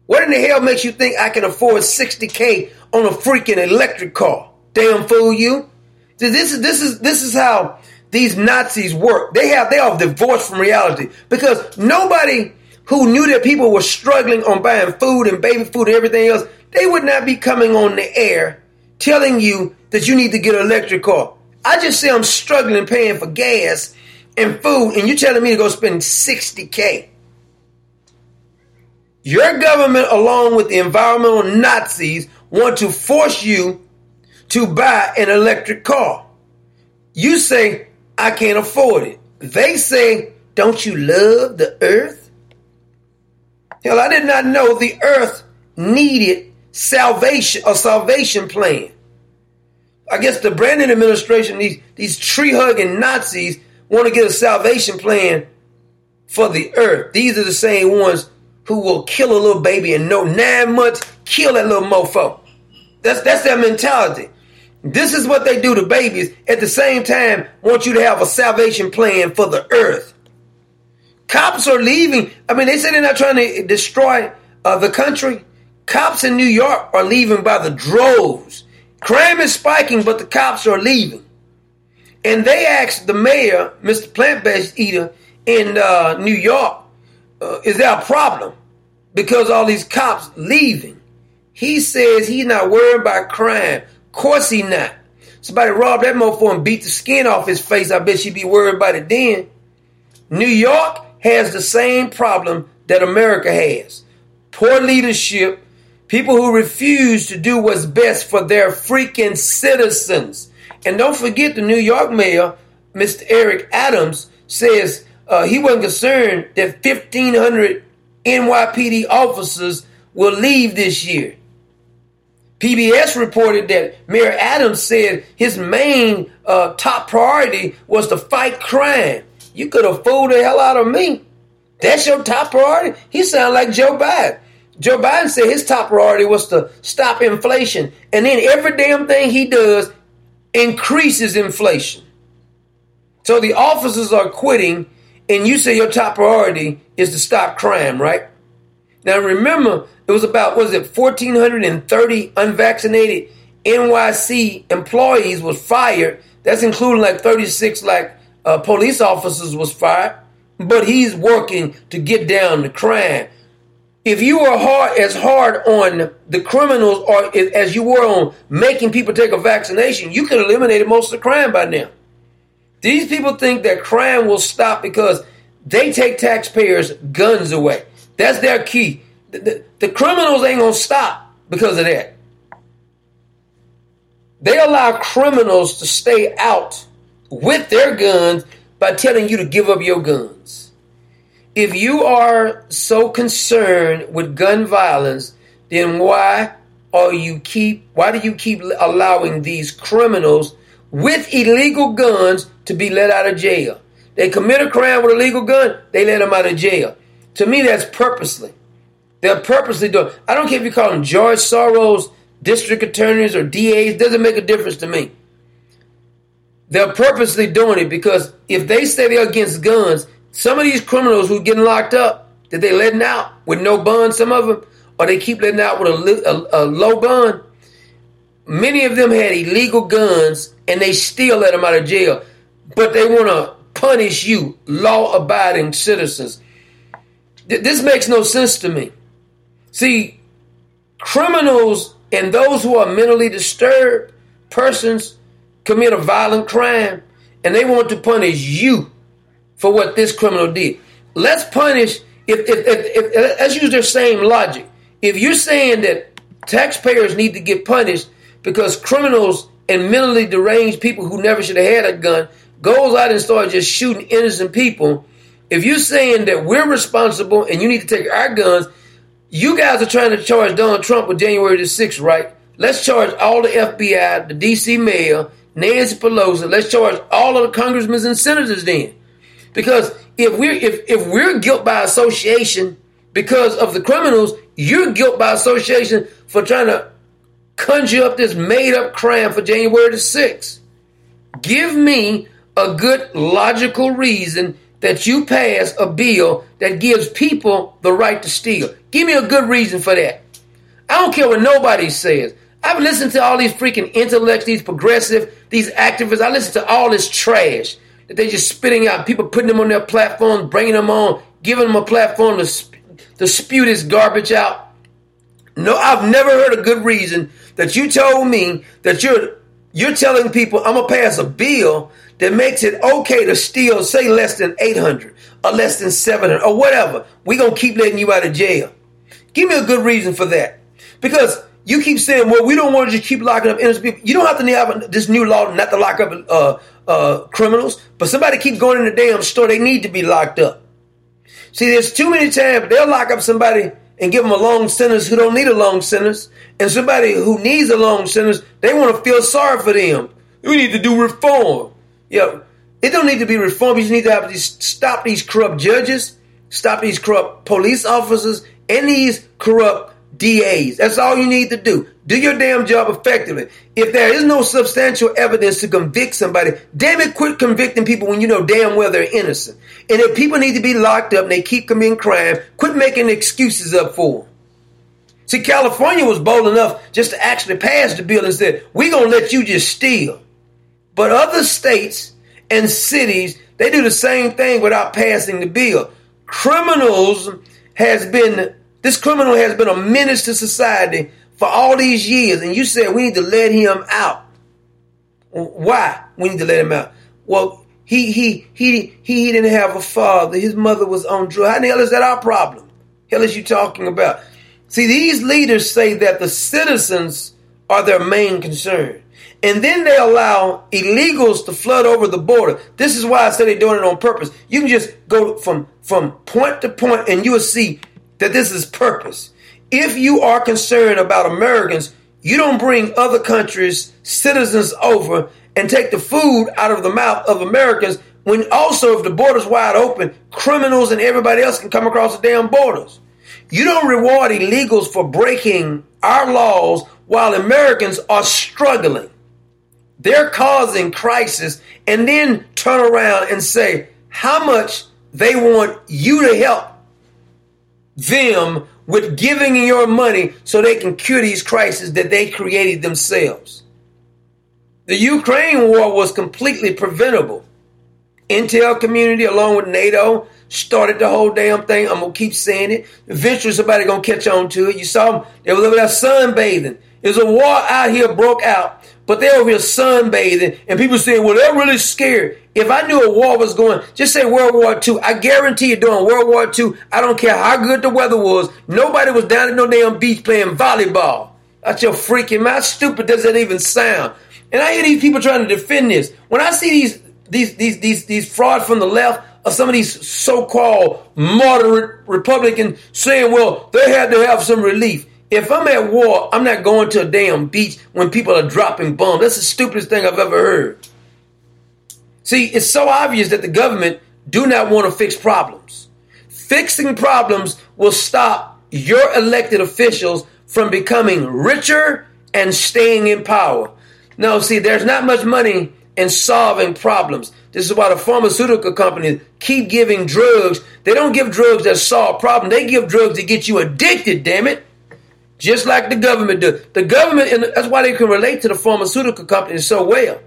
What in the hell makes you think I can afford 60k on a freaking electric car? Damn fool you. This is this is this is how these Nazis work. They have they are divorced from reality because nobody who knew that people were struggling on buying food and baby food and everything else, they would not be coming on the air telling you that you need to get an electric car. I just say I'm struggling paying for gas and food, and you're telling me to go spend 60K. Your government, along with the environmental Nazis, want to force you to buy an electric car. You say, I can't afford it. They say, Don't you love the earth? Hell, I did not know the earth needed salvation, a salvation plan. I guess the Brandon administration, these these tree hugging Nazis, want to get a salvation plan for the earth. These are the same ones who will kill a little baby in no nine months, kill that little mofo. That's that's their mentality. This is what they do to babies. At the same time, want you to have a salvation plan for the earth. Cops are leaving. I mean, they say they're not trying to destroy uh, the country. Cops in New York are leaving by the droves. Crime is spiking, but the cops are leaving. And they asked the mayor, Mr. Plant Based Eater in uh, New York, uh, is there a problem because all these cops leaving? He says he's not worried about crime. Of course he not. Somebody robbed that mofo and beat the skin off his face. I bet she'd be worried about it then. New York has the same problem that America has. Poor leadership, people who refuse to do what's best for their freaking citizens. And don't forget the New York mayor, Mr. Eric Adams, says uh, he wasn't concerned that 1,500 NYPD officers will leave this year. PBS reported that Mayor Adams said his main uh, top priority was to fight crime. You could have fooled the hell out of me. That's your top priority? He sounds like Joe Biden. Joe Biden said his top priority was to stop inflation. And then every damn thing he does increases inflation. So the officers are quitting, and you say your top priority is to stop crime, right? Now remember, it was about, was it 1,430 unvaccinated NYC employees was fired. That's including like 36 like uh, police officers was fired. But he's working to get down the crime. If you were hard as hard on the criminals or as you were on making people take a vaccination, you could eliminate most of the crime by now. These people think that crime will stop because they take taxpayers' guns away. That's their key. The, the, the criminals ain't gonna stop because of that. They allow criminals to stay out with their guns by telling you to give up your guns. If you are so concerned with gun violence, then why are you keep why do you keep allowing these criminals with illegal guns to be let out of jail? They commit a crime with a legal gun, they let them out of jail. To me, that's purposely. They're purposely doing. I don't care if you call them George Soros, district attorneys, or DAs. Doesn't make a difference to me. They're purposely doing it because if they say they're against guns, some of these criminals who are getting locked up, that they letting out with no bond, some of them, or they keep letting out with a, a, a low bond, many of them had illegal guns and they still let them out of jail. But they want to punish you, law abiding citizens. Th- this makes no sense to me. See, criminals and those who are mentally disturbed persons commit a violent crime and they want to punish you for what this criminal did. Let's punish, if, if, if, if let's use their same logic. If you're saying that taxpayers need to get punished because criminals and mentally deranged people who never should have had a gun goes out and starts just shooting innocent people, if you're saying that we're responsible and you need to take our guns, you guys are trying to charge Donald Trump with January the 6th, right? Let's charge all the FBI, the DC mayor, Nancy Pelosi. Let's charge all of the congressmen and senators then. Because if we're if, if we're guilt by association because of the criminals, you're guilt by association for trying to conjure up this made up crime for January the 6th. Give me a good logical reason that you pass a bill that gives people the right to steal. Give me a good reason for that. I don't care what nobody says. I've listened to all these freaking intellects, these progressive, these activists. I listen to all this trash that they just spitting out. People putting them on their platforms, bringing them on, giving them a platform to, sp- to spew this garbage out. No, I've never heard a good reason that you told me that you're you're telling people I'm gonna pass a bill that makes it okay to steal, say less than 800 or less than 700 or whatever. We're gonna keep letting you out of jail. Give me a good reason for that. Because you keep saying, well, we don't want to just keep locking up innocent people. You don't have to have this new law not to lock up uh, uh, criminals, but somebody keep going in the damn store. They need to be locked up. See, there's too many times they'll lock up somebody and give them a long sentence who don't need a long sentence, and somebody who needs a long sentence, they want to feel sorry for them. We need to do reform. Yeah, it don't need to be reform. You just need to have these stop these corrupt judges, stop these corrupt police officers, and these corrupt DAs. That's all you need to do. Do your damn job effectively. If there is no substantial evidence to convict somebody, damn it, quit convicting people when you know damn well they're innocent. And if people need to be locked up and they keep committing crime, quit making excuses up for them. See, California was bold enough just to actually pass the bill and said, we're going to let you just steal. But other states and cities, they do the same thing without passing the bill. Criminals has been, this criminal has been a menace to society for all these years. And you said we need to let him out. Why? We need to let him out. Well, he he he he, didn't have a father. His mother was on drugs. How the hell is that our problem? Hell is you talking about? See, these leaders say that the citizens are their main concern. And then they allow illegals to flood over the border. This is why I say they're doing it on purpose. You can just go from, from point to point and you will see that this is purpose. If you are concerned about Americans, you don't bring other countries' citizens over and take the food out of the mouth of Americans when also if the border's wide open, criminals and everybody else can come across the damn borders. You don't reward illegals for breaking our laws while Americans are struggling. They're causing crisis and then turn around and say how much they want you to help them with giving your money so they can cure these crises that they created themselves. The Ukraine war was completely preventable. Intel community, along with NATO, started the whole damn thing. I'm gonna keep saying it. Eventually, somebody gonna catch on to it. You saw them; they were over there sunbathing. There's a war out here broke out, but they're over here sunbathing, and people saying, "Well, they're really scared." If I knew a war was going, just say World War II. I guarantee you, during World War II, I don't care how good the weather was, nobody was down at no damn beach playing volleyball. That's your freaking mouth. Stupid does that even sound? And I hear these people trying to defend this. When I see these these these these these fraud from the left or some of these so-called moderate Republicans saying, well, they had to have some relief. If I'm at war, I'm not going to a damn beach when people are dropping bombs. That's the stupidest thing I've ever heard. See, it's so obvious that the government do not want to fix problems. Fixing problems will stop your elected officials from becoming richer and staying in power. No, see, there's not much money in solving problems. This is why the pharmaceutical companies keep giving drugs. They don't give drugs that solve problems. They give drugs that get you addicted, damn it. Just like the government does. The government, and that's why they can relate to the pharmaceutical companies so well.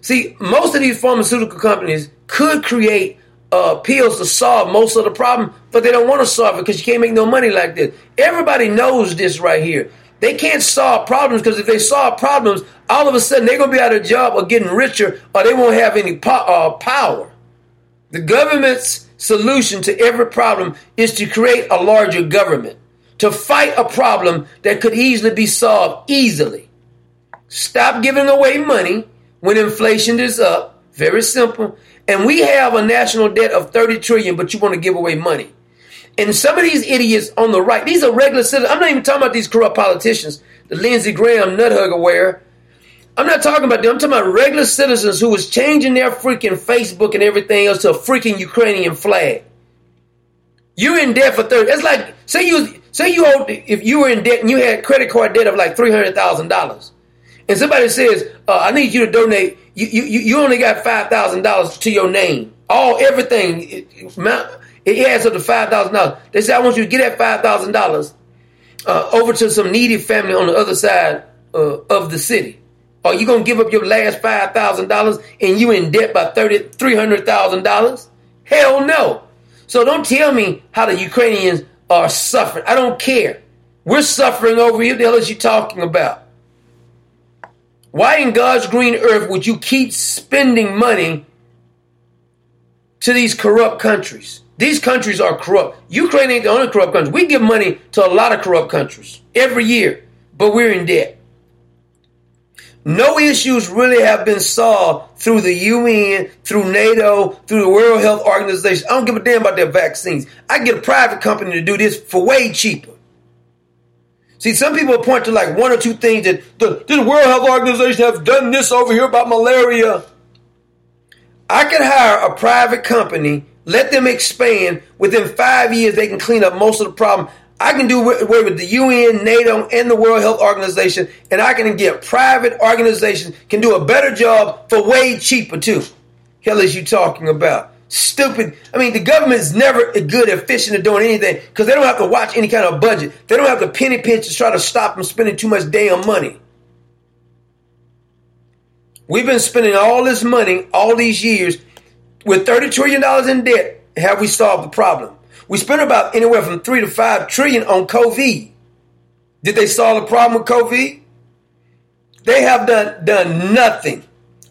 See, most of these pharmaceutical companies could create uh, pills to solve most of the problem, but they don't want to solve it because you can't make no money like this. Everybody knows this right here. They can't solve problems because if they solve problems, all of a sudden they're going to be out of job or getting richer or they won't have any po- uh, power. The government's solution to every problem is to create a larger government, to fight a problem that could easily be solved easily. Stop giving away money when inflation is up. Very simple. And we have a national debt of 30 trillion, but you want to give away money. And some of these idiots on the right, these are regular citizens. I'm not even talking about these corrupt politicians, the Lindsey Graham nuthugger wear. I'm not talking about them. I'm talking about regular citizens who was changing their freaking Facebook and everything else to a freaking Ukrainian flag. You're in debt for 30. It's like, say you, say you owed, if you were in debt and you had credit card debt of like $300,000 and somebody says, uh, I need you to donate, you, you, you only got $5,000 to your name. All, everything, it, it adds up to five thousand dollars. They say, I want you to get that five thousand uh, dollars over to some needy family on the other side uh, of the city. Are you gonna give up your last five thousand dollars and you in debt by thirty three hundred thousand dollars? Hell no. So don't tell me how the Ukrainians are suffering. I don't care. We're suffering over here. The hell is you talking about? Why in God's green earth would you keep spending money to these corrupt countries? These countries are corrupt. Ukraine ain't the only corrupt country. We give money to a lot of corrupt countries every year, but we're in debt. No issues really have been solved through the UN, through NATO, through the World Health Organization. I don't give a damn about their vaccines. I get a private company to do this for way cheaper. See, some people point to like one or two things that the, World Health Organization have done this over here about malaria. I could hire a private company let them expand. Within five years, they can clean up most of the problem. I can do away with the UN, NATO, and the World Health Organization, and I can get private organizations can do a better job for way cheaper too. Hell is you talking about? Stupid. I mean, the government is never good, efficient at doing anything because they don't have to watch any kind of budget. They don't have to penny pinch to try to stop them spending too much damn money. We've been spending all this money all these years with $30 trillion in debt. Have we solved the problem? We spent about anywhere from three to five trillion on COVID. Did they solve the problem with COVID? They have done, done nothing.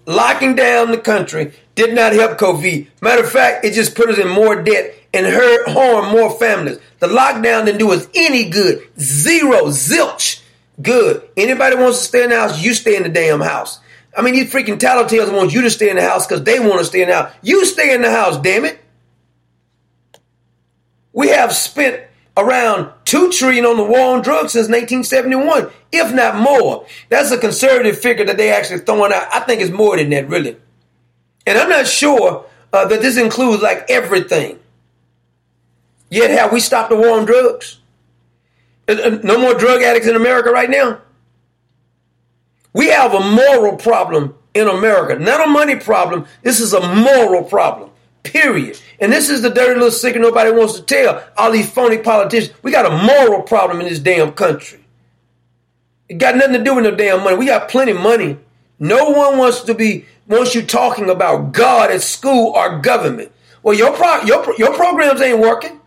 Locking down the country did not help COVID. Matter of fact, it just put us in more debt and hurt, harm more families. The lockdown didn't do us any good. Zero, zilch, good. Anybody wants to stay in the house, you stay in the damn house. I mean, these freaking tattletales want you to stay in the house because they want to stay in the house. You stay in the house, damn it. We have spent around two trillion on the war on drugs since 1971, if not more. That's a conservative figure that they actually throwing out. I think it's more than that, really. And I'm not sure uh, that this includes like everything. Yet, have we stopped the war on drugs? Uh, uh, no more drug addicts in America right now. We have a moral problem in America, not a money problem. This is a moral problem. Period. And this is the dirty little secret nobody wants to tell. All these phony politicians. We got a moral problem in this damn country. It got nothing to do with no damn money. We got plenty of money. No one wants to be wants you talking about God at school or government. Well, your pro, your your programs ain't working.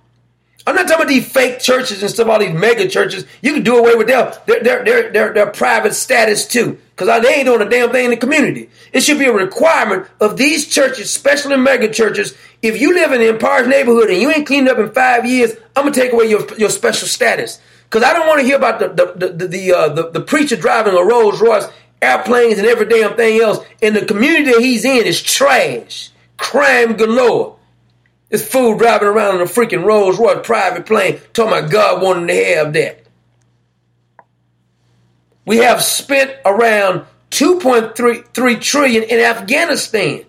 I'm not talking about these fake churches and stuff, all these mega churches. You can do away with them. Their, their, their, their, their private status too. Because they ain't doing a damn thing in the community. It should be a requirement of these churches, especially mega churches. If you live in an Empire's neighborhood and you ain't cleaned up in five years, I'm gonna take away your, your special status. Because I don't want to hear about the the the the, uh, the the preacher driving a Rolls Royce, airplanes, and every damn thing else. And the community that he's in is trash, crime galore. This fool driving around in a freaking Rolls Royce private plane, talking about God wanting to have that. We have spent around 2.3 trillion in Afghanistan.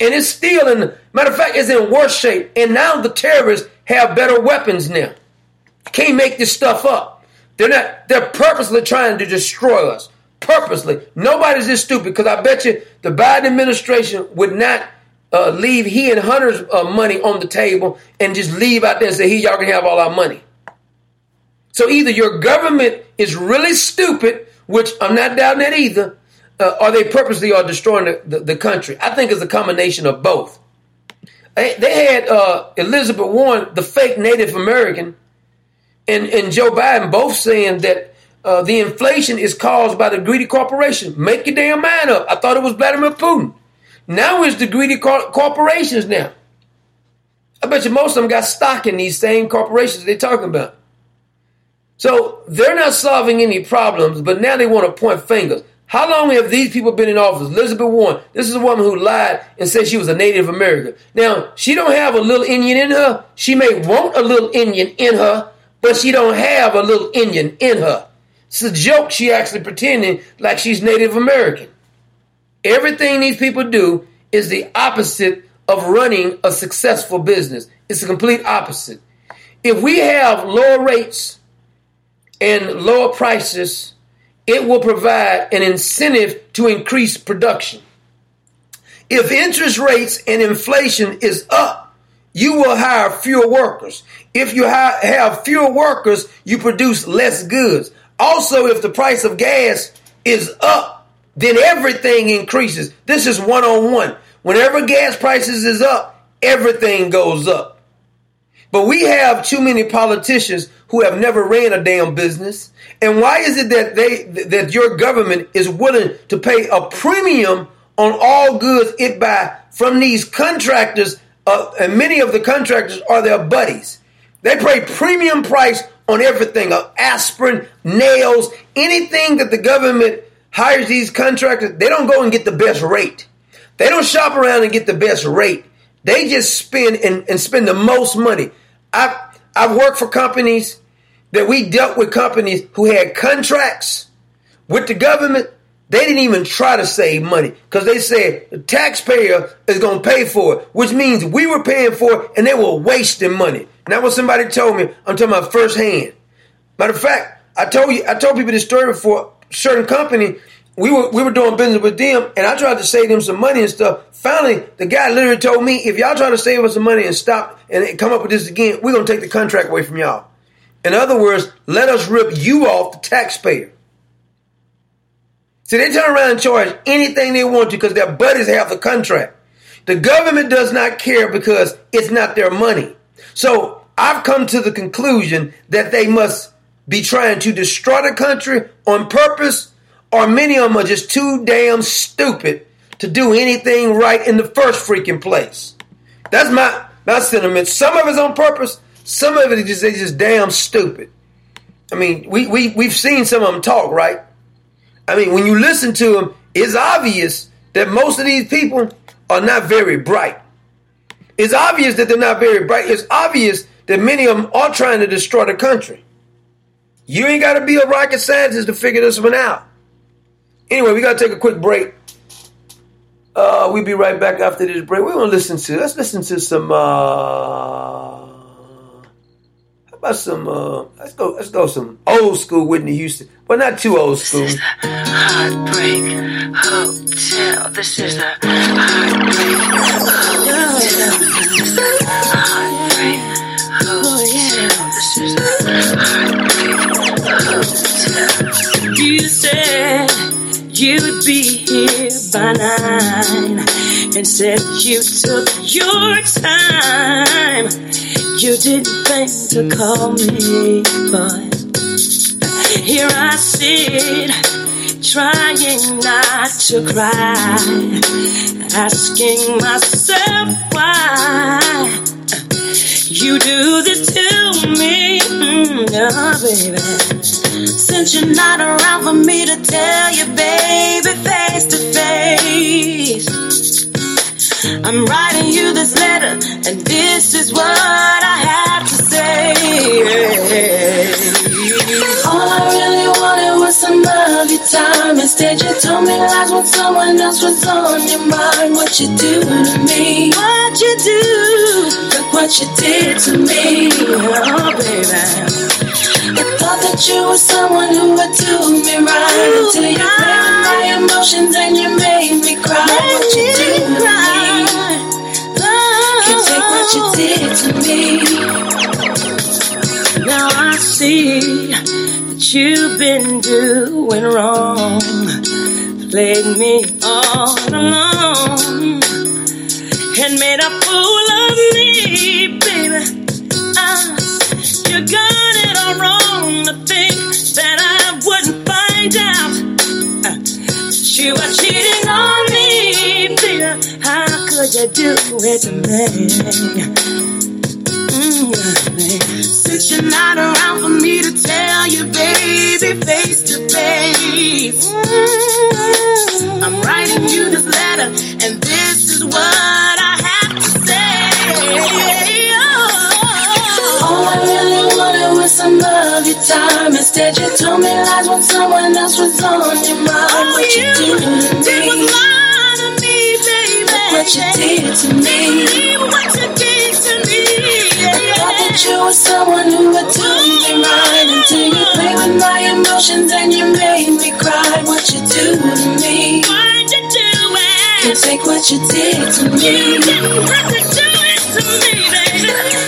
And it's still in, matter of fact, it's in worse shape. And now the terrorists have better weapons now. Can't make this stuff up. They're not, they're purposely trying to destroy us. Purposely. Nobody's this stupid because I bet you the Biden administration would not uh, leave he and Hunter's uh, money on the table and just leave out there and say, here, y'all can have all our money. So either your government is really stupid, which I'm not doubting that either, uh, or they purposely are destroying the, the, the, country. I think it's a combination of both. They had uh, Elizabeth Warren, the fake Native American, and, and Joe Biden both saying that uh, the inflation is caused by the greedy corporation. Make your damn mind up. I thought it was Vladimir Putin. Now it's the greedy cor- corporations now. I bet you most of them got stock in these same corporations they're talking about. So they're not solving any problems, but now they want to point fingers. How long have these people been in office? Elizabeth Warren, this is a woman who lied and said she was a Native American. Now, she don't have a little Indian in her. She may want a little Indian in her, but she don't have a little Indian in her. It's a joke she actually pretending like she's Native American. Everything these people do is the opposite of running a successful business. It's the complete opposite. If we have lower rates and lower prices, it will provide an incentive to increase production. If interest rates and inflation is up, you will hire fewer workers. If you have fewer workers, you produce less goods. Also, if the price of gas is up, then everything increases. This is one on one. Whenever gas prices is up, everything goes up. But we have too many politicians who have never ran a damn business. And why is it that they that your government is willing to pay a premium on all goods it buy from these contractors? Uh, and many of the contractors are their buddies. They pay premium price on everything: uh, aspirin, nails, anything that the government hires these contractors. They don't go and get the best rate. They don't shop around and get the best rate. They just spend and, and spend the most money. I've, I've worked for companies that we dealt with companies who had contracts with the government They didn't even try to save money because they said the taxpayer is going to pay for it, which means we were paying for it and they were wasting money. And that was somebody told me. I'm talking about firsthand. Matter of fact, I told you, I told people this story before. Certain company, we were we were doing business with them, and I tried to save them some money and stuff. Finally, the guy literally told me, if y'all try to save us some money and stop and come up with this again, we're gonna take the contract away from y'all. In other words, let us rip you off the taxpayer. See, they turn around and charge anything they want to because their buddies have the contract. The government does not care because it's not their money. So I've come to the conclusion that they must be trying to destroy the country on purpose, or many of them are just too damn stupid to do anything right in the first freaking place. That's my my sentiment. Some of it's on purpose, some of it is just just damn stupid. I mean, we we we've seen some of them talk, right? I mean, when you listen to them, it's obvious that most of these people are not very bright. It's obvious that they're not very bright. It's obvious that many of them are trying to destroy the country. You ain't got to be a rocket scientist to figure this one out. Anyway, we got to take a quick break. Uh, we'll be right back after this break. We're to listen to, let's listen to some, uh, how about some, uh, let's go, let's go some old school Whitney Houston. But not too old school. This is Heartbreak Hotel. This is the Heartbreak Hotel. This is the Heartbreak Hotel. This is the Heartbreak Hotel. You said you'd be here by nine and said you took your time. You didn't think to call me, but here I sit, trying not to cry, asking myself why you do this to me, mm, oh, baby. Since you're not around for me to tell you, baby, face to face. I'm writing you this letter, and this is what I have to say. All I really wanted was some of your time. Instead, you told me lies when someone else was on your mind. What you do to me? What you do? What you did to me, oh baby. I thought that you were someone who would do me right until you played with my emotions and you made me cry. What you do to me? Can't take what you did to me. Now I see that you've been doing wrong, played me all along, and made a fool of Ah, could you do it to me? Since you're not around for me to tell you, baby, face to face. Mm, I'm writing you this letter, and this is what of your time. Instead, you told me lies when someone else was on your mind. Oh, what you do to me? What you did to me? What you did to me? I thought that you were someone who would do oh, me right until you played with my emotions and you made me cry. What you do to me? Why'd you do it? Can't take what you did to me. You didn't have to do it to me, baby.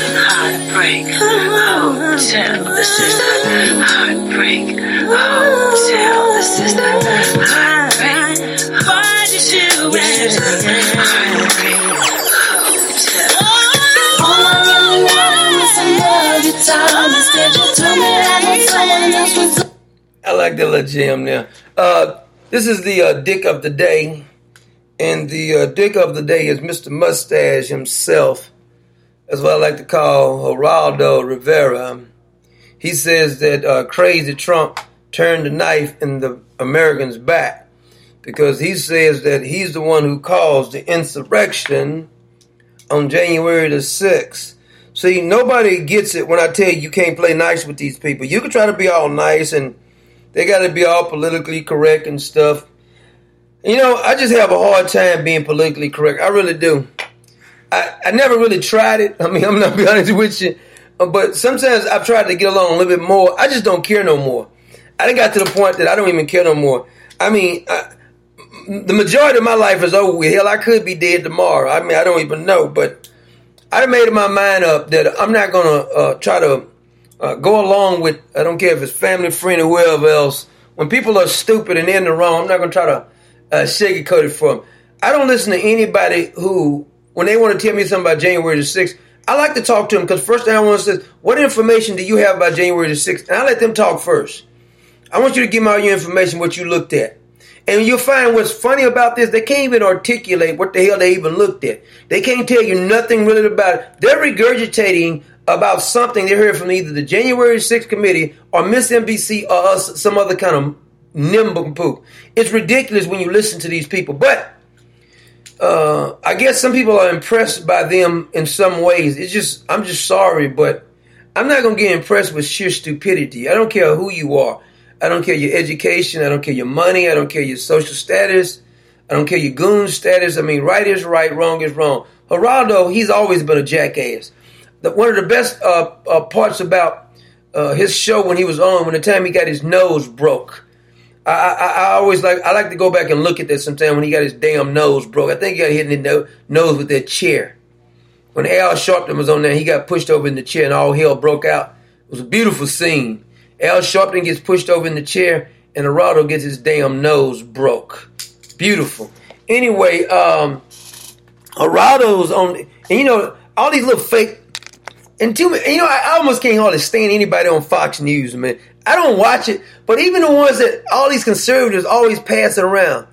Heartbreak Hotel. This is the Heartbreak Hotel. This is the Heartbreak Why'd you do it? Heartbreak Hotel. All I really wanted was some of your time. Instead, you told me that when someone else was I like that little jam there. Uh, this is the uh, dick of the day, and the uh, dick of the day is Mr. Mustache himself. That's what I like to call Geraldo Rivera. He says that uh, crazy Trump turned the knife in the Americans' back because he says that he's the one who caused the insurrection on January the 6th. See, nobody gets it when I tell you you can't play nice with these people. You can try to be all nice and they got to be all politically correct and stuff. You know, I just have a hard time being politically correct. I really do. I, I never really tried it. I mean, I'm not be honest with you. Uh, But sometimes I've tried to get along a little bit more. I just don't care no more. I done got to the point that I don't even care no more. I mean, I, the majority of my life is over with. Hell, I could be dead tomorrow. I mean, I don't even know. But I made my mind up that I'm not to uh, try to uh, go along with, I don't care if it's family, friend, or whoever else. When people are stupid and in the wrong, I'm not to try to uh, sugarcoat it for them. I don't listen to anybody who, when they want to tell me something about January the 6th, I like to talk to them because first thing I want to say, what information do you have about January the 6th? And I let them talk first. I want you to give me all your information, what you looked at. And you'll find what's funny about this, they can't even articulate what the hell they even looked at. They can't tell you nothing really about it. They're regurgitating about something they heard from either the January 6th committee or Miss NBC or us, some other kind of nimblepoop. It's ridiculous when you listen to these people. But uh, I guess some people are impressed by them in some ways. It's just, I'm just sorry, but I'm not to get impressed with sheer stupidity. I don't care who you are. I don't care your education. I don't care your money. I don't care your social status. I don't care your goon status. I mean, right is right, wrong is wrong. Geraldo, he's always been a jackass. The, one of the best uh, uh, parts about uh, his show when he was on, when the time he got his nose broke, I, I, I always like I like to go back and look at that sometime when he got his damn nose broke. I think he got hit in the no, nose with that chair. When Al Sharpton was on there, he got pushed over in the chair and all hell broke out. It was a beautiful scene. Al Sharpton gets pushed over in the chair and Geraldo gets his damn nose broke. Beautiful. Anyway, um, Geraldo's on, and you know all these little fake. And too many, you know, I almost can't hardly stand anybody on Fox News, man. I don't watch it, but even the ones that all these conservatives always pass it around,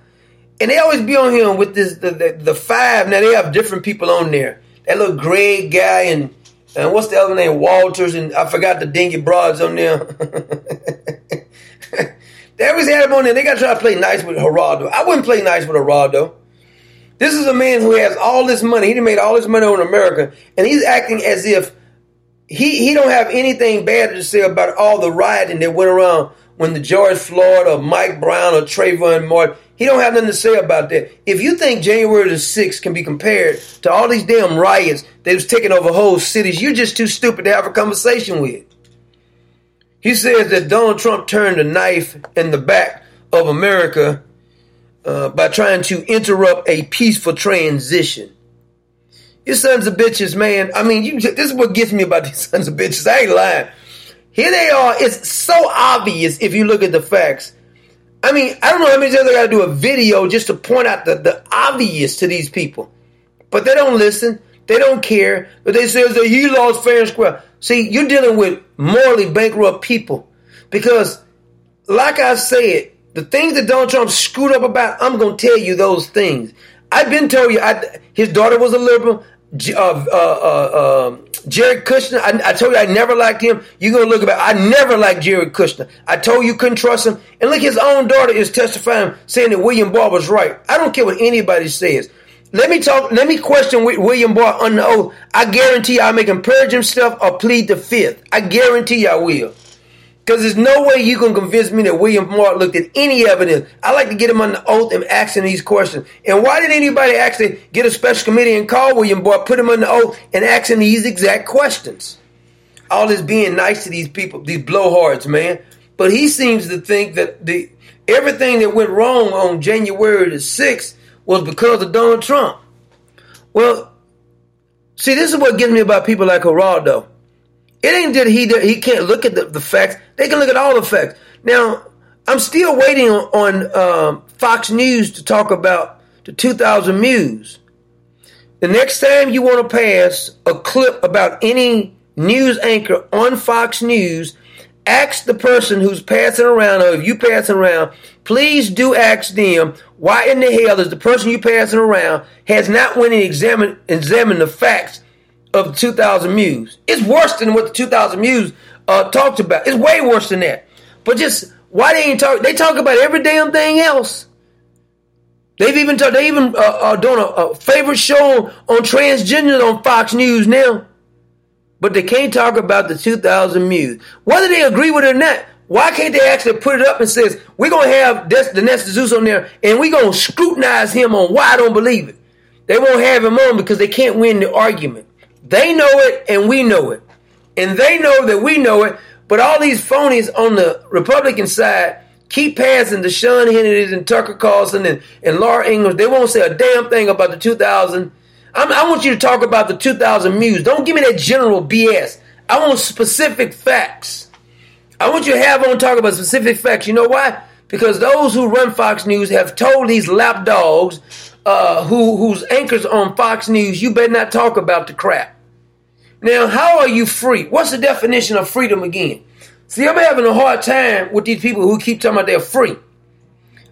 and they always be on here with this the, the, the five. Now they have different people on there. That little Greg guy and and what's the other name? Walters and I forgot the dingy broads on there. they always had him on there. They got to try to play nice with Geraldo. I wouldn't play nice with Geraldo. This is a man who has all this money. He made all this money on America, and he's acting as if he he don't have anything bad to say about all the rioting that went around when the George Floyd or Mike Brown or Trayvon Martin. He don't have nothing to say about that. If you think January the 6th can be compared to all these damn riots that was taking over whole cities, you're just too stupid to have a conversation with. He says that Donald Trump turned a knife in the back of America uh, by trying to interrupt a peaceful transition. You sons of bitches, man. I mean, you, this is what gets me about these sons of bitches. I ain't lying. Here they are. It's so obvious if you look at the facts. I mean, I don't know how many times I got to do a video just to point out the, the obvious to these people. But they don't listen. They don't care. But they say that he lost fair and square. See, you're dealing with morally bankrupt people. Because, like I said, the things that Donald Trump screwed up about, I'm going to tell you those things. I've been told you, I, his daughter was a liberal. Uh, uh, uh, Jared Kushner, I, I, told you I never liked him. You're to look about I never liked Jared Kushner. I told you couldn't trust him. And look, his own daughter is testifying saying that William Barr was right. I don't care what anybody says. Let me talk, let me question William Barr on the oath. I guarantee I'll make him purge himself or plead the fifth. I guarantee I will. Because there's no way you can convince me that William Barr looked at any evidence. I like to get him on the oath and asking these questions. And why did anybody actually get a special committee and call William Barr, put him on the oath, and asking these exact questions? All this being nice to these people, these blowhards, man. But he seems to think that the everything that went wrong on January the 6th was because of Donald Trump. Well, see, this is what gets me about people like Geraldo. It ain't that he he can't look at the, the facts. They can look at all the facts. Now, I'm still waiting on, on um, Fox News to talk about the 2000 Mules. The next time you want to pass a clip about any news anchor on Fox News, ask the person who's passing around, or if you passing around, please do ask them why in the hell is the person you passing around has not went and examined examined the facts of the 2000 Mules. It's worse than what the 2000 Mules uh, talked about. It's way worse than that. But just why they ain't talk? They talk about every damn thing else. They've even talk, they even uh, uh, doing a, a favorite show on, on transgender on Fox News now. But they can't talk about the 2000 Mules. Whether they agree with it or not, Why can't they actually put it up and says we're gonna have Des- Dinesh D'Souza on there and we're gonna scrutinize him on why I don't believe it. They won't have him on because they can't win the argument. They know it and we know it, and they know that we know it. But all these phonies on the Republican side keep passing the Sean Hannity and Tucker Carlson and, and Laura Ingraham. They won't say a damn thing about the 2000. I'm, I want you to talk about the 2000 Mules. Don't give me that general BS. I want specific facts. I want you to have on talk about specific facts. You know why? Because those who run Fox News have told these lapdogs uh, who whose anchors on Fox News, you better not talk about the crap. Now, how are you free? What's the definition of freedom again? See, I'm having a hard time with these people who keep talking about they're free.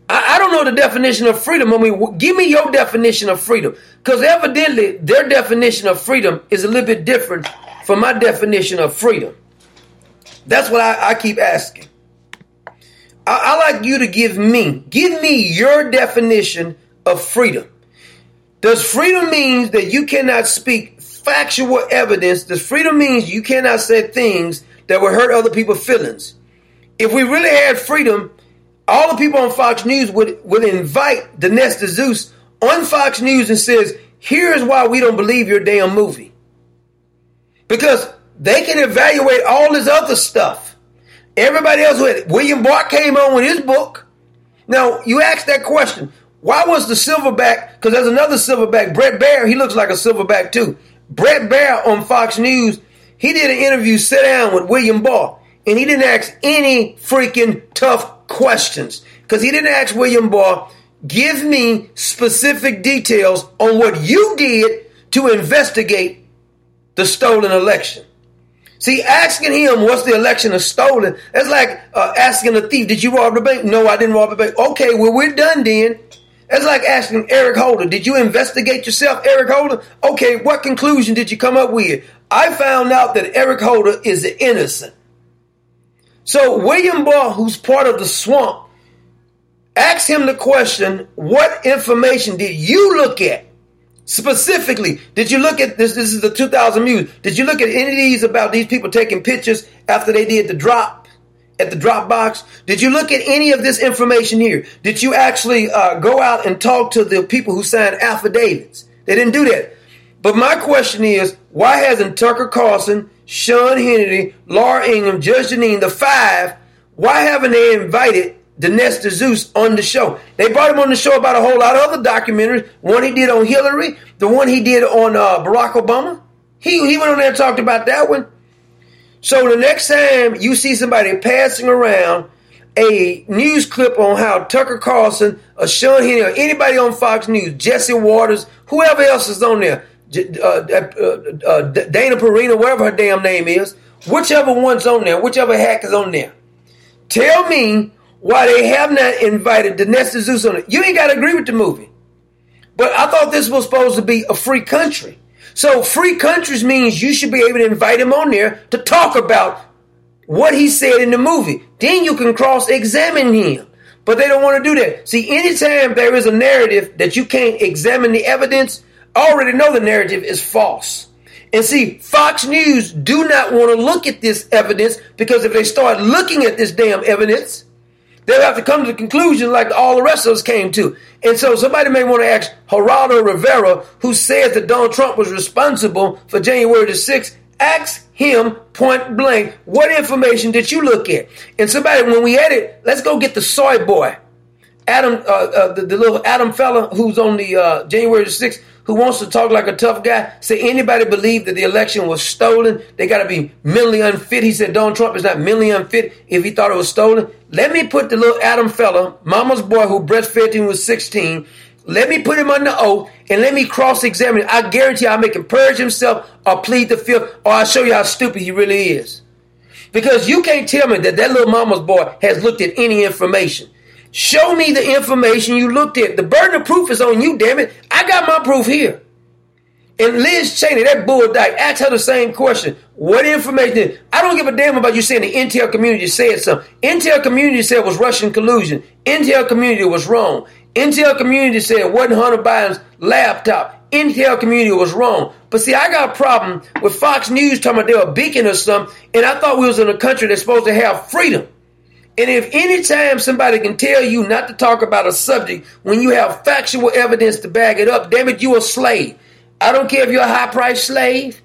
I, I don't know the definition of freedom. I mean, give me your definition of freedom. Because evidently, their definition of freedom is a little bit different from my definition of freedom. That's what I, I keep asking. I, I like you to give me, give me your definition of freedom. Does freedom means that you cannot speak factual evidence? Does freedom means you cannot say things that would hurt other people's feelings? If we really had freedom, all the people on Fox News would, would invite Dinesh D'Souza on Fox News and says, here's why we don't believe your damn movie. Because they can evaluate all this other stuff. Everybody else with William Barr came on with his book. Now you ask that question: Why was the silverback? Because there's another silverback, Bret Baier. He looks like a silverback too. Bret Baier on Fox News. He did an interview, sit down with William Barr, and he didn't ask any freaking tough questions because he didn't ask William Barr, give me specific details on what you did to investigate the stolen election. See, asking him what's the election is stolen, that's like uh, asking a thief, did you rob the bank? No, I didn't rob the bank. Okay, well, we're done then. That's like asking Eric Holder, did you investigate yourself, Eric Holder? Okay, what conclusion did you come up with? I found out that Eric Holder is innocent. So William Barr, who's part of the swamp, asked him the question, what information did you look at? Specifically, did you look at this? This is the 2000 Mules. Did you look at any of these about these people taking pictures after they did the drop at the drop box? Did you look at any of this information here? Did you actually uh, go out and talk to the people who signed affidavits? They didn't do that. But my question is, why hasn't Tucker Carlson, Sean Hannity, Laura Ingraham, Judge Jeanine, the five, why haven't they invited Dinesh D'Souza on the show. They brought him on the show about a whole lot of other documentaries. One he did on Hillary, the one he did on uh, Barack Obama. He, he went on there and talked about that one. So the next time you see somebody passing around a news clip on how Tucker Carlson or Sean Hannity or anybody on Fox News, Jesse Watters, whoever else is on there, uh, uh, uh, Dana Perino, whatever her damn name is, whichever one's on there, whichever hack is on there, tell me why they have not invited Dinesh D'Souza on it. You ain't got to agree with the movie. But I thought this was supposed to be a free country. So free countries means you should be able to invite him on there to talk about what he said in the movie. Then you can cross-examine him. But they don't want to do that. See, anytime there is a narrative that you can't examine the evidence, I already know the narrative is false. And see, Fox News do not want to look at this evidence because if they start looking at this damn evidence, They'll have to come to the conclusion like all the rest of us came to. And so somebody may want to ask Geraldo Rivera, who said that Donald Trump was responsible for January the 6th, ask him point blank, what information did you look at? And somebody, when we edit, let's go get the soy boy. Adam, uh, uh, the, the, little Adam fella who's on the uh, January the 6th, who wants to talk like a tough guy, say anybody believe that the election was stolen, they got to be mentally unfit. He said Donald Trump is not mentally unfit if he thought it was stolen. Let me put the little Adam fella, mama's boy who breastfed him was 16, let me put him under oath and let me cross examine him. I guarantee I'll make him purge himself or plead the fifth or I'll show you how stupid he really is. Because you can't tell me that that little mama's boy has looked at any information. Show me the information you looked at. The burden of proof is on you, damn it. I got my proof here. And Liz Cheney, that bull dyke, asked her the same question. What information? I don't give a damn about you saying the intel community said something. Intel community said it was Russian collusion. Intel community was wrong. Intel community said it wasn't Hunter Biden's laptop. Intel community was wrong. But see, I got a problem with Fox News talking about they were beacon or something, and I thought we was in a country that's supposed to have freedom. And if any time somebody can tell you not to talk about a subject when you have factual evidence to back it up, damn it, you a slave. I don't care if you're a high price slave.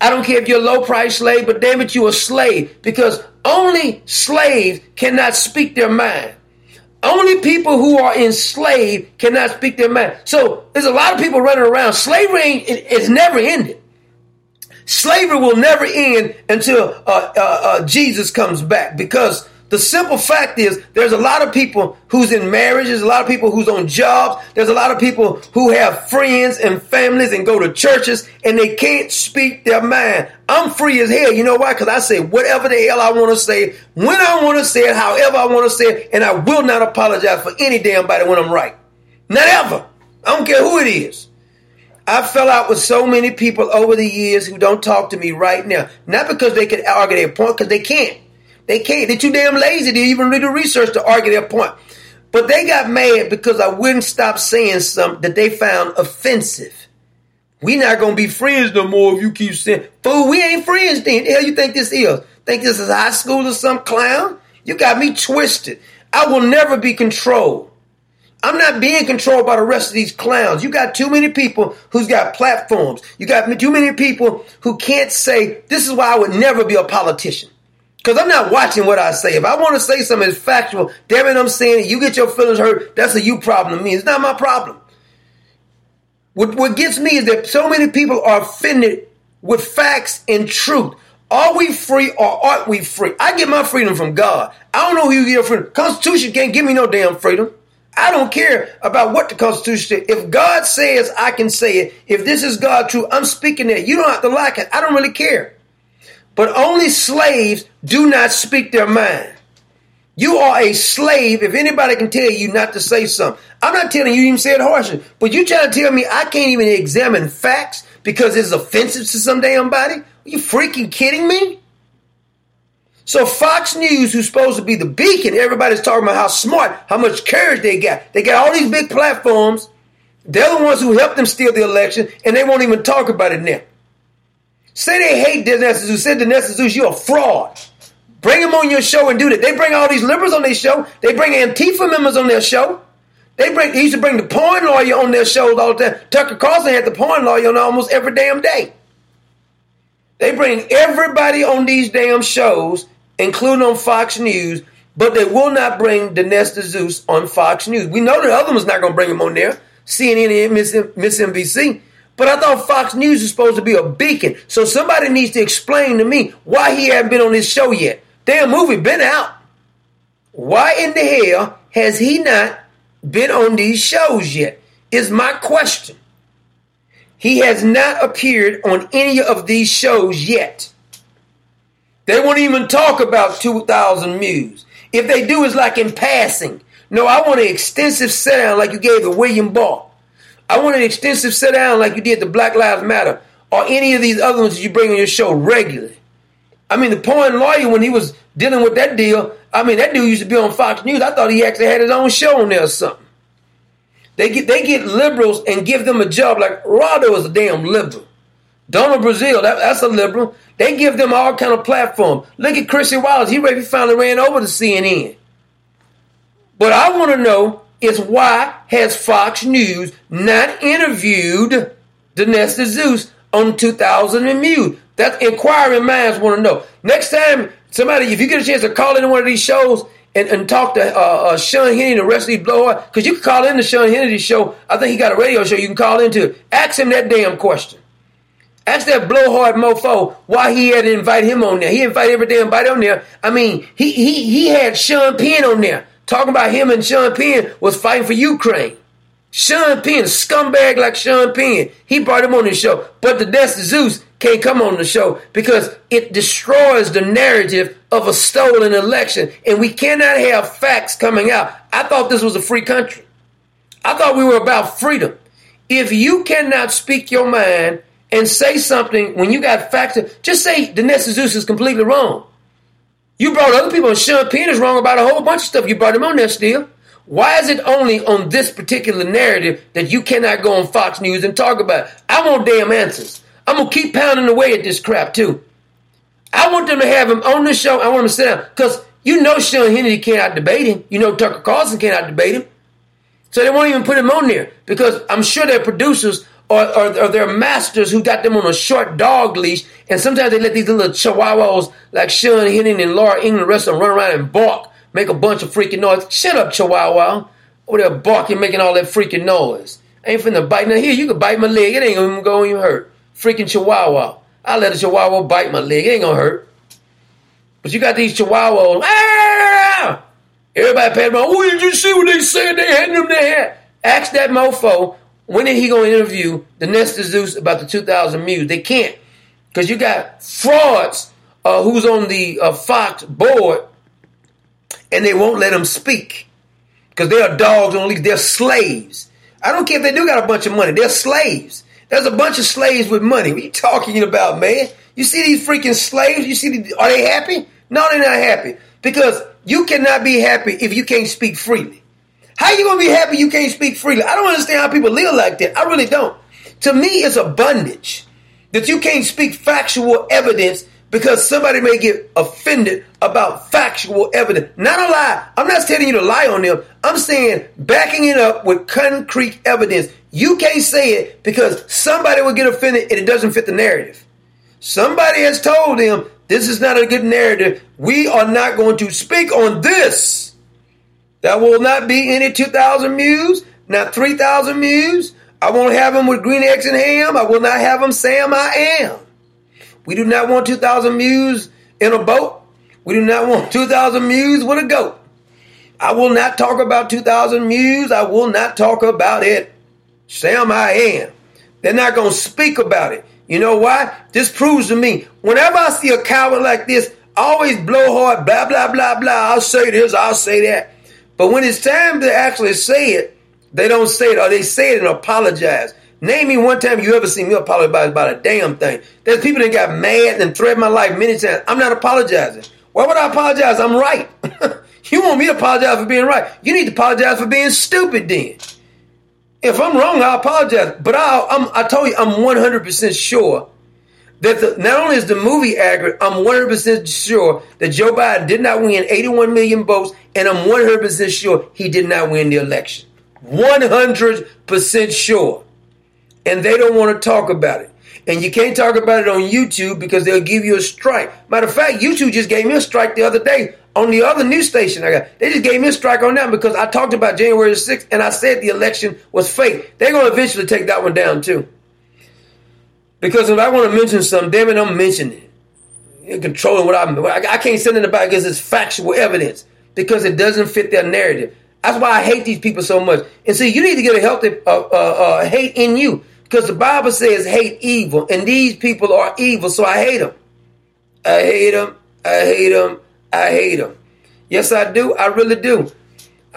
I don't care if you're a low price slave, but damn it, you a slave because only slaves cannot speak their mind. Only people who are enslaved cannot speak their mind. So there's a lot of people running around. Slavery it's never ended. Slavery will never end until uh, uh, uh, Jesus comes back because the simple fact is there's a lot of people who's in marriages, a lot of people who's on jobs, there's a lot of people who have friends and families and go to churches and they can't speak their mind. I'm free as hell. You know why? Because I say whatever the hell I want to say, when I want to say it, however I want to say it, and I will not apologize for any damn body when I'm right. Not ever. I don't care who it is. I fell out with so many people over the years who don't talk to me right now. Not because they can argue their point, because they can't. They can't. They're too damn lazy to even read the research to argue their point. But they got mad because I wouldn't stop saying something that they found offensive. We not gonna be friends no more if you keep saying, fool, we ain't friends then. The hell you think this is? Think this is high school or some clown? You got me twisted. I will never be controlled. I'm not being controlled by the rest of these clowns. You got too many people who's got platforms. You got too many people who can't say, this is why I would never be a politician. Because I'm not watching what I say. If I want to say something that's factual, damn it, I'm saying it. You get your feelings hurt, that's a you problem to me. It's not my problem. What, what gets me is that so many people are offended with facts and truth. Are we free or aren't we free? I get my freedom from God. I don't know who you get your freedom. Constitution can't give me no damn freedom. I don't care about what the Constitution says. If God says I can say it, if this is God true, I'm speaking it. You don't have to like it. I don't really care. But only slaves do not speak their mind. You are a slave if anybody can tell you not to say something. I'm not telling you even said it harshly, but you trying to tell me I can't even examine facts because it's offensive to some damn body? Are you freaking kidding me? So Fox News, who's supposed to be the beacon, everybody's talking about how smart, how much courage they got. They got all these big platforms. They're the ones who helped them steal the election, and they won't even talk about it now. Say they hate Dinesh D'Souza. Say Dinesh D'Souza, you're a fraud. Bring them on your show and do that. They bring all these liberals on their show. They bring Antifa members on their show. They bring. They used to bring the porn lawyer on their shows all the time. Tucker Carlson had the porn lawyer on almost every damn day. They bring everybody on these damn shows, including on Fox News, but they will not bring Dinesh D'Souza on Fox News. We know the other one's not going to bring him on there. CNN and Miss, Miss NBC. But I thought Fox News is supposed to be a beacon. So somebody needs to explain to me why he hasn't been on this show yet. Damn movie been out. Why in the hell has he not been on these shows yet? Is my question. He has not appeared on any of these shows yet. They won't even talk about 2,000 Mules. If they do, it's like in passing. No, I want an extensive sound like you gave to William Barr. I want an extensive sit down like you did the Black Lives Matter or any of these other ones that you bring on your show regularly. I mean, the porn lawyer, when he was dealing with that deal, I mean, that dude used to be on Fox News. I thought he actually had his own show on there or something. They get they get liberals and give them a job. Like Rado is a damn liberal. Donald Brazile, that, that's a liberal. They give them all kind of platform. Look at Christian Wallace. He finally ran over to CNN. But I want to know is why has Fox News not interviewed Dinesh D'Souza on 2000 and Mules? That inquiring minds want to know. Next time, somebody, if you get a chance to call into one of these shows and, and talk to uh, uh, Sean Hannity and the rest of these blowhard, because you can call in the Sean Hannity show. I think he got a radio show you can call into. Ask him that damn question. Ask that blowhard mofo why he had to invite him on there. He invited every damn body on there. I mean, he he he had Sean Penn on there talking about him and Sean Penn was fighting for Ukraine. Sean Penn, scumbag like Sean Penn, he brought him on the show. But Dinesh D'Souza can't come on the show because it destroys the narrative of a stolen election. And we cannot have facts coming out. I thought this was a free country. I thought we were about freedom. If you cannot speak your mind and say something when you got facts, just say Dinesh D'Souza is completely wrong. You brought other people, and Sean Penn is wrong about a whole bunch of stuff. You brought him on there still. Why is it only on this particular narrative that you cannot go on Fox News and talk about? It? I want damn answers. I'm gonna keep pounding away at this crap too. I want them to have him on the show. I want him to sit down because You know Sean Hannity cannot debate him. You know Tucker Carlson cannot debate him. So they won't even put him on there because I'm sure their producers or, or, or their masters who got them on a short dog leash, and sometimes they let these little chihuahuas like Sean Hannity and Laura the rest them run around and bark, make a bunch of freaking noise. Shut up, chihuahua. Over there barking, making all that freaking noise. Ain't finna bite. Now here, you can bite my leg. It ain't gonna go hurt. Freaking chihuahua. I let a chihuahua bite my leg. It ain't gonna hurt. But you got these chihuahuas. Ah! Everybody paid them. Oh, did you see what they said? They had them there. Ask that mofo when is he going to interview Dinesh D'Souza about the 2000 Mules? They can't because you got frauds uh, who's on the uh, Fox board and they won't let them speak because they are dogs on leash. They're slaves. I don't care if they do got a bunch of money. They're slaves. There's a bunch of slaves with money. What are you talking about, man? You see these freaking slaves? You see, are they happy? No, they're not happy because you cannot be happy if you can't speak freely. How you gonna be happy you can't speak freely? I don't understand how people live like that. I really don't. To me, it's a bondage that you can't speak factual evidence because somebody may get offended about factual evidence. Not a lie. I'm not telling you to lie on them. I'm saying backing it up with concrete evidence. You can't say it because somebody will get offended and it doesn't fit the narrative. Somebody has told them this is not a good narrative. We are not going to speak on this. That will not be any 2,000 Mules, not 3,000 Mules. I won't have them with green eggs and ham. I will not have them Sam I am. We do not want 2,000 Mules in a boat. We do not want 2,000 Mules with a goat. I will not talk about 2,000 Mules. I will not talk about it. Sam I am. They're not going to speak about it. You know why? This proves to me, whenever I see a coward like this, I always blow hard, blah, blah, blah, blah. I'll say this, I'll say that. But when it's time to actually say it, they don't say it or they say it and apologize. Name me one time you ever seen me apologize about a damn thing. There's people that got mad and threatened my life many times. I'm not apologizing. Why would I apologize? I'm right. you want me to apologize for being right? You need to apologize for being stupid then. If I'm wrong, I apologize. But I, I'm, I told you, I'm 100% sure that the, not only is the movie accurate, I'm 100% sure that Joe Biden did not win 81 million votes, and I'm 100% sure he did not win the election. 100% sure. And they don't want to talk about it. And you can't talk about it on YouTube because they'll give you a strike. Matter of fact, YouTube just gave me a strike the other day on the other news station I got. They just gave me a strike on that because I talked about January 6th and I said the election was fake. They're going to eventually take that one down too. Because if I want to mention something, damn it, I'm mentioning it. You're controlling what I'm. I can't send it about because it's factual evidence because it doesn't fit their narrative. That's why I hate these people so much. And see, you need to get a healthy uh, uh, uh, hate in you because the Bible says hate evil, and these people are evil, so I hate them. I hate them. I hate them. I hate them. Yes, I do. I really do.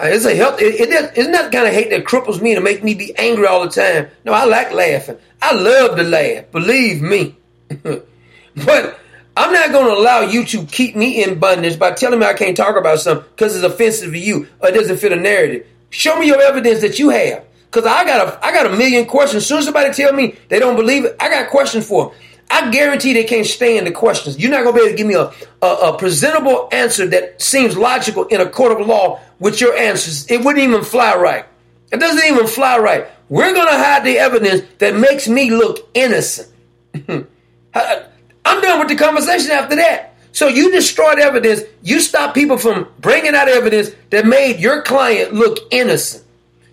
Uh, it's a health. It, it, it's not the kind of hate that cripples me to make me be angry all the time. No, I like laughing. I love to laugh. Believe me. but I'm not going to allow you to keep me in bondage by telling me I can't talk about something because it's offensive to you or it doesn't fit a narrative. Show me your evidence that you have. Because I got a I got a million questions. As soon as somebody tell me they don't believe it, I got questions for them. I guarantee they can't stand the questions. You're not going to be able to give me a, a, a, presentable answer that seems logical in a court of law with your answers. It wouldn't even fly right. It doesn't even fly right. We're going to hide the evidence that makes me look innocent. I'm done with the conversation after that. So you destroyed evidence. You stopped people from bringing out evidence that made your client look innocent.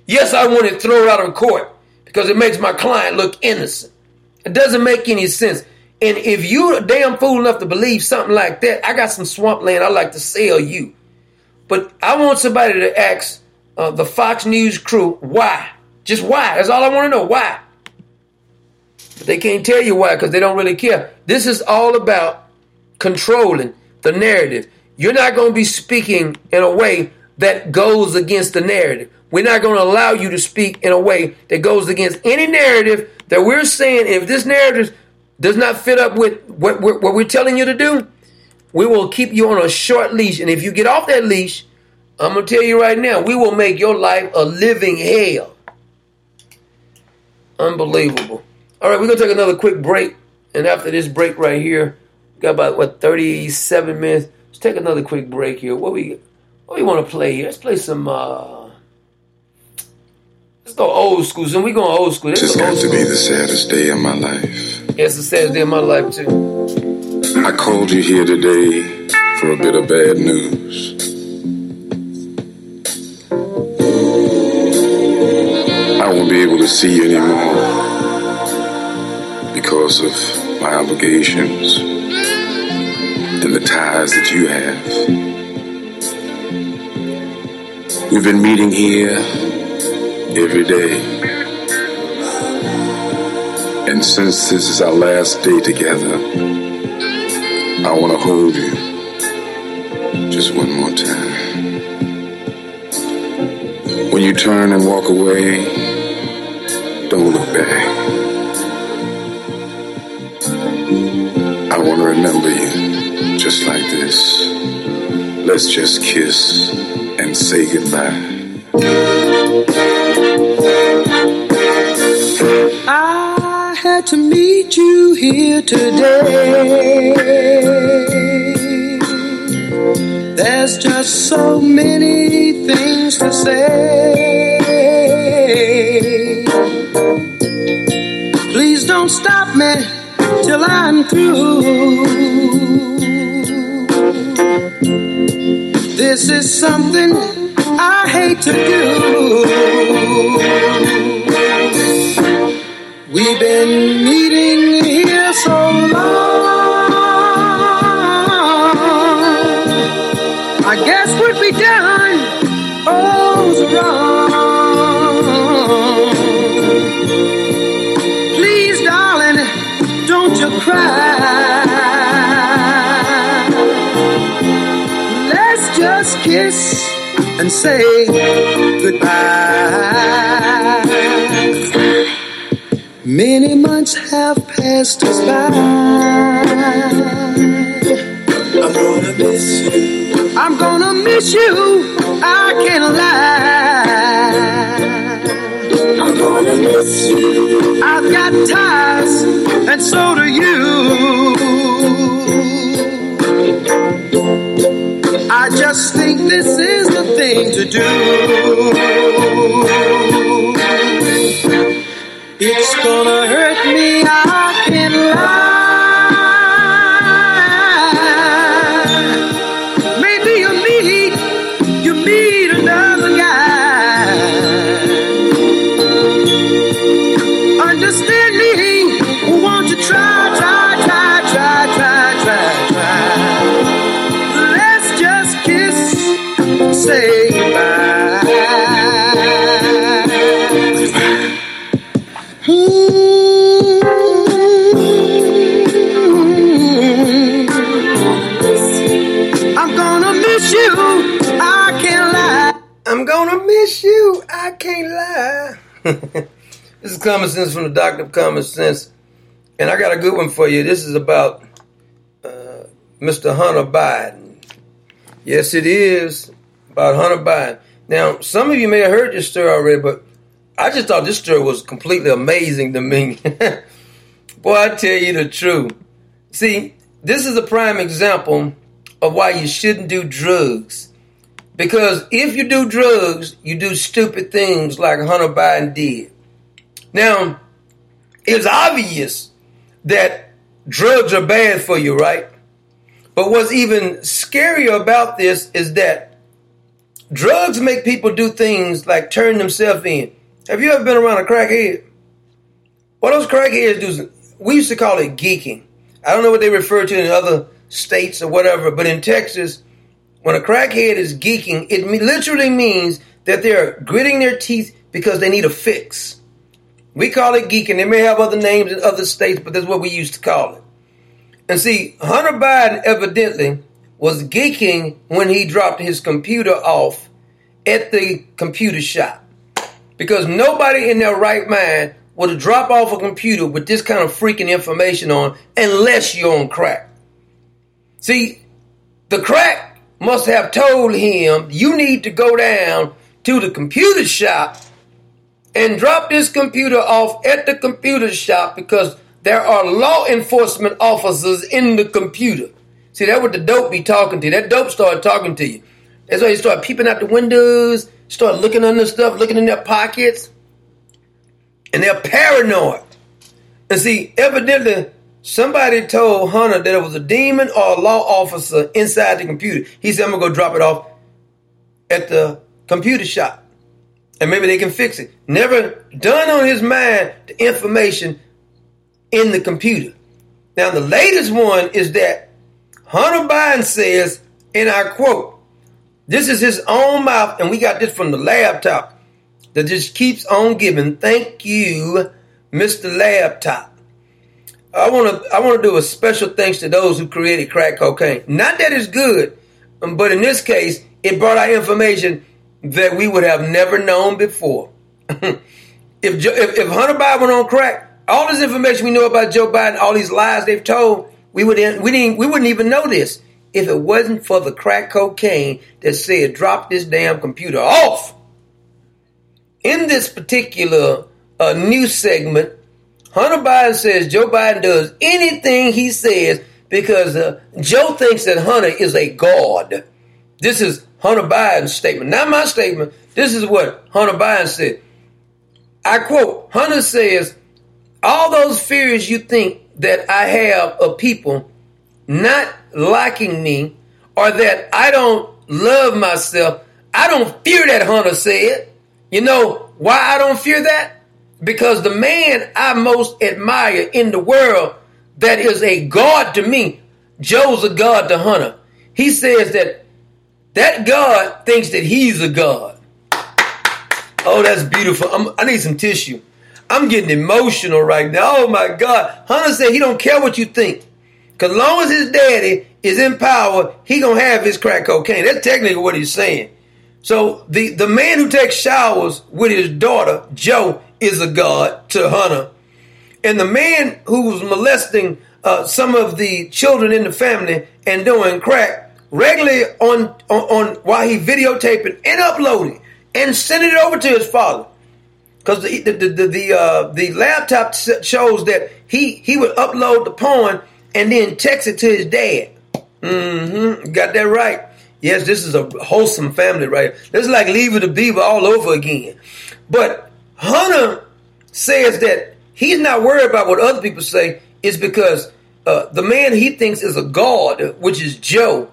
Yes, I want to throw it out of court because it makes my client look innocent. It doesn't make any sense. And if you're a damn fool enough to believe something like that, I got some swampland I'd like to sell you. But I want somebody to ask uh, the Fox News crew why. Just why. That's all I want to know. Why? But they can't tell you why because they don't really care. This is all about controlling the narrative. You're not going to be speaking in a way that goes against the narrative. We're not going to allow you to speak in a way that goes against any narrative that we're saying. If this narrative does not fit up with what we're, what we're telling you to do, we will keep you on a short leash. And if you get off that leash, I'm going to tell you right now, we will make your life a living hell. Unbelievable. All right, we're going to take another quick break. And after this break right here, got about, what, 37 minutes. Let's take another quick break here. What we what we want to play here? Let's play some. uh go old school. So we going old school. This go got to be the saddest day of my life. Yeah, it's the saddest day of my life too. I called you here today for a bit of bad news. I won't be able to see you anymore because of my obligations and the ties that you have. We've been meeting here every day. And since this is our last day together, I want to hold you just one more time. When you turn and walk away, don't look back. I want to remember you just like this. Let's just kiss and say goodbye. I had to meet you here today. There's just so many things to say. Please don't stop me till I'm through. This is something I hate to do. We've been meeting here so long. I guess what we done was wrong. Please, darling, don't you cry. Let's just kiss and say goodbye. Many months have passed us by. I'm gonna miss you. I'm gonna miss you. I can't lie. I'm gonna miss you. I've got ties, and so gonna common sense from the doctor of common sense, and I got a good one for you. This is about uh, Mr. Hunter Biden. Yes, it is about Hunter Biden. Now, some of you may have heard this story already, but I just thought this story was completely amazing to me. Boy, I tell you the truth. See, this is a prime example of why you shouldn't do drugs. Because if you do drugs, you do stupid things like Hunter Biden did. Now, it's obvious that drugs are bad for you, right? But what's even scarier about this is that drugs make people do things like turn themselves in. Have you ever been around a crackhead? What those crackheads do, we used to call it geeking. I don't know what they refer to in other states or whatever, but in Texas, when a crackhead is geeking, it literally means that they're gritting their teeth because they need a fix. We call it geeking. They may have other names in other states, but that's what we used to call it. And see, Hunter Biden evidently was geeking when he dropped his computer off at the computer shop. Because nobody in their right mind would drop off a computer with this kind of freaking information on unless you're on crack. See, the crack must have told him you need to go down to the computer shop and drop this computer off at the computer shop because there are law enforcement officers in the computer. See, that what the dope be talking to. That dope started talking to you. That's why you start peeping out the windows, start looking under stuff, looking in their pockets, and they're paranoid. And see, evidently, somebody told Hunter that it was a demon or a law officer inside the computer. He said, I'm gonna go drop it off at the computer shop. And maybe they can fix it. Never done on his mind the information in the computer. Now, the latest one is that Hunter Biden says, and I quote, this is his own mouth, and we got this from the laptop that just keeps on giving. Thank you, Mr. Laptop. I want to I want to do a special thanks to those who created crack cocaine. Not that it's good, but in this case, it brought out information that we would have never known before. if, if if Hunter Biden went on crack, all this information we know about Joe Biden, all these lies they've told, we would we didn't we wouldn't even know this if it wasn't for the crack cocaine that said drop this damn computer off. In this particular uh, news segment, Hunter Biden says Joe Biden does anything he says because uh, Joe thinks that Hunter is a god. This is Hunter Biden's statement, not my statement. This is what Hunter Biden said. I quote Hunter says, All those fears you think that I have of people not liking me or that I don't love myself, I don't fear that, Hunter said. You know why I don't fear that? Because the man I most admire in the world that is a God to me, Joe's a God to Hunter. He says that that God thinks that he's a God. Oh, that's beautiful. I'm, i need some tissue. I'm getting emotional right now. Oh my God. Hunter said he don't care what you think. Cause long as his daddy is in power, he gonna have his crack cocaine. That's technically what he's saying. So the, the man who takes showers with his daughter, Joe, is a god to Hunter. And the man who was molesting uh, some of the children in the family and doing crack regularly on, on, on while he videotaping and uploading and sending it over to his father. Because the the the the, the, uh, the laptop shows that he he would upload the porn and then text it to his dad. Mm-hmm. Got that right. Yes, this is a wholesome family, right? This is like Leave to Beaver all over again. But Hunter says that he's not worried about what other people say. It's because uh, the man he thinks is a god, which is Joe,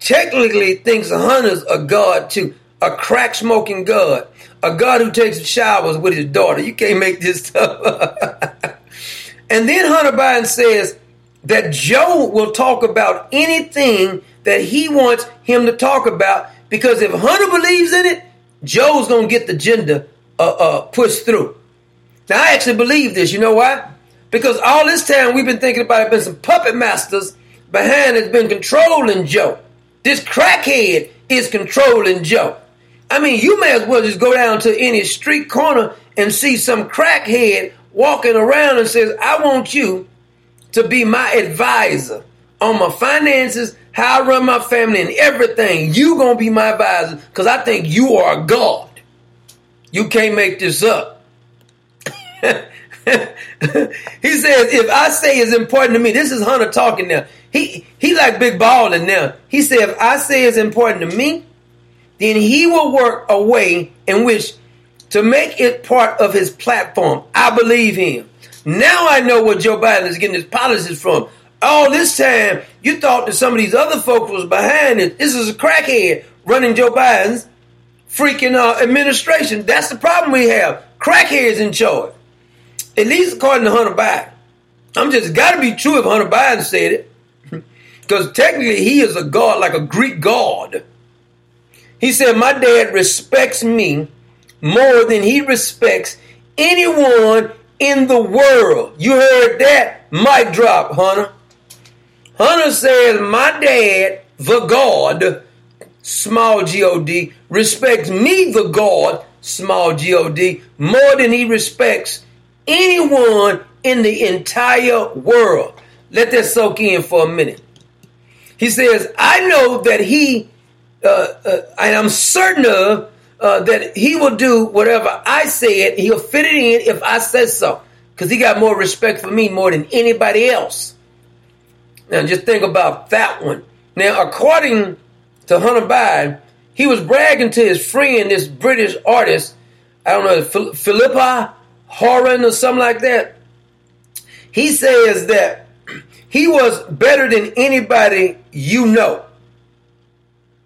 technically thinks a Hunter's a god too, a crack smoking god, a god who takes showers with his daughter. You can't make this stuff up. and then Hunter Biden says that Joe will talk about anything that he wants him to talk about because if Hunter believes in it, Joe's gonna get the agenda uh, uh, pushed through. Now I actually believe this. You know why? Because all this time we've been thinking about it, been some puppet masters behind that's been controlling Joe. This crackhead is controlling Joe. I mean, you may as well just go down to any street corner and see some crackhead walking around and says, I want you to be my advisor on my finances, how I run my family, and everything. You gonna be my advisor because I think you are a God. You can't make this up. he says, if I say it's important to me, this is Hunter talking now. He he like big balling now. He said, if I say it's important to me, then he will work a way in which to make it part of his platform. I believe him. Now I know where Joe Biden is getting his policies from. All this time, you thought that some of these other folks was behind it. This is a crackhead running Joe Biden's freaking uh, administration. That's the problem we have. Crackheads in charge. At least according to Hunter Biden. I'm just got to be true if Hunter Biden said it. Because technically he is a god, like a Greek god. He said, My dad respects me more than he respects anyone in the world. You heard that? Mic drop, Hunter. Hunter says, My dad, the God, small G O D, respects me, the God, small G O D, more than he respects anyone in the entire world. Let that soak in for a minute. He says, I know that he uh, uh, I am certain of uh, that he will do whatever I said. He'll fit it in if I say so, because he got more respect for me more than anybody else. Now just think about that one. Now, according to Hunter Biden, he was bragging to his friend, this British artist, I don't know, Phil- Philippa Horan or something like that. He says that he was better than anybody you know.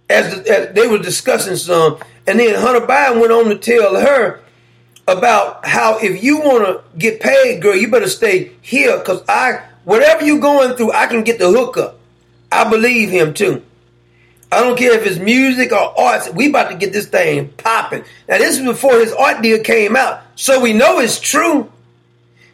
As, as they were discussing some, and then Hunter Biden went on to tell her about how if you want to get paid, girl, you better stay here because I, whatever you're going through, I can get the hookup. I believe him too. I don't care if it's music or arts. We about to get this thing popping. Now this is before his art deal came out, so we know it's true.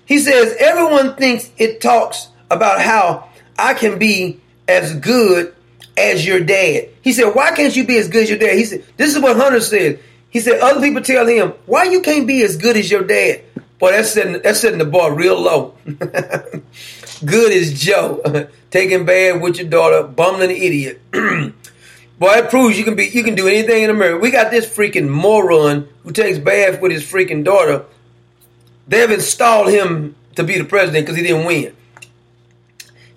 He says everyone thinks it talks about how I can be as good as your dad. He said, why can't you be as good as your dad? He said, this is what Hunter said. He said, other people tell him, why you can't be as good as your dad? Boy, that's setting, that's setting the bar real low. good as Joe, taking bad with your daughter, bumbling idiot. Boy, it proves you can be, you can do anything in America. We got this freaking moron who takes bath with his freaking daughter. They've installed him to be the president because he didn't win.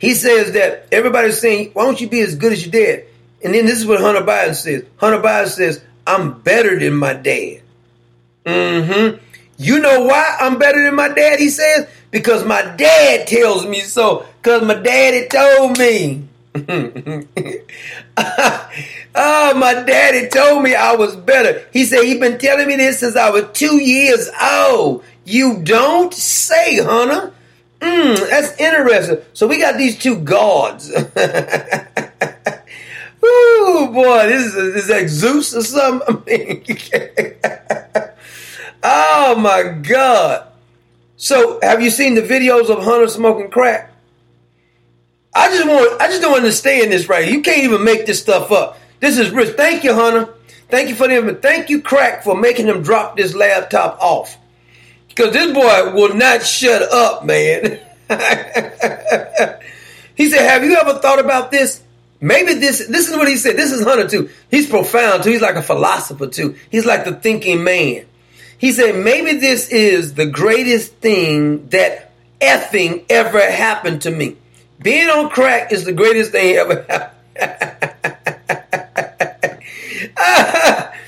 He says that everybody's saying, why don't you be as good as your dad? And then this is what Hunter Biden says. Hunter Biden says, I'm better than my dad. Mm-hmm. You know why I'm better than my dad, he says? Because my dad tells me so. Because my daddy told me. oh, my daddy told me I was better. He said he been telling me this since I was two years old. You don't say, Hunter. Mm, that's interesting. So we got these two gods. Ooh, boy, this is, is that Zeus or something? oh my God. So have you seen the videos of Hunter smoking crack? I just want I just don't understand this right. You can't even make this stuff up. This is rich. Thank you, Hunter. Thank you for them. Thank you, Crack, for making him drop this laptop off. Because this boy will not shut up, man. he said, Have you ever thought about this? Maybe this, this is what he said. This is Hunter too. He's profound too. He's like a philosopher too. He's like the thinking man. He said, maybe this is the greatest thing that effing ever happened to me. Being on crack is the greatest thing ever happened.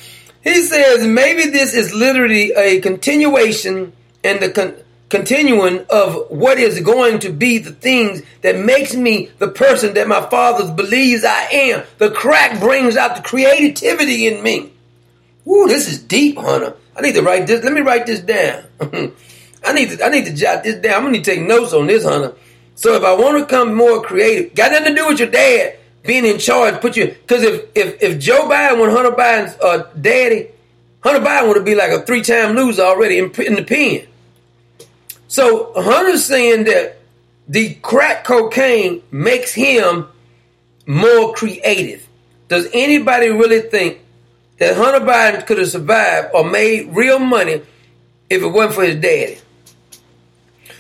he says, maybe this is literally a continuation and the con- continuing of what is going to be the things that makes me the person that my father believes I am. The crack brings out the creativity in me. Ooh, this is deep, Hunter. I need to write this. Let me write this down. I need to I need to jot this down. I'm gonna need to take notes on this, Hunter. So if I want to come more creative, got nothing to do with your dad being in charge. Put you because if if if Joe Biden when Hunter Biden's uh, daddy, Hunter Biden would be like a three time loser already in, in the pen. So Hunter's saying that the crack cocaine makes him more creative. Does anybody really think that Hunter Biden could have survived or made real money if it wasn't for his daddy?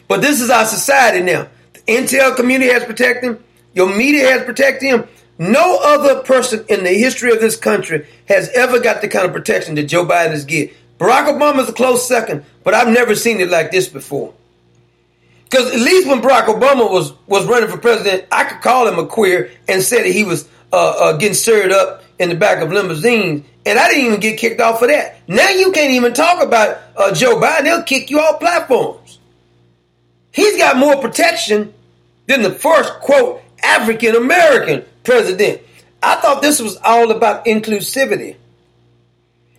But this is our society now. The intel community has protected him. Your media has protected him. No other person in the history of this country has ever got the kind of protection that Joe Biden has get. Barack Obama is a close second, but I've never seen it like this before. Because at least when Barack Obama was was running for president, I could call him a queer and say that he was uh, uh, getting stirred up in the back of limousines, and I didn't even get kicked off for that. Now you can't even talk about uh, Joe Biden; they'll kick you off platforms. He's got more protection than the first quote African American president. I thought this was all about inclusivity.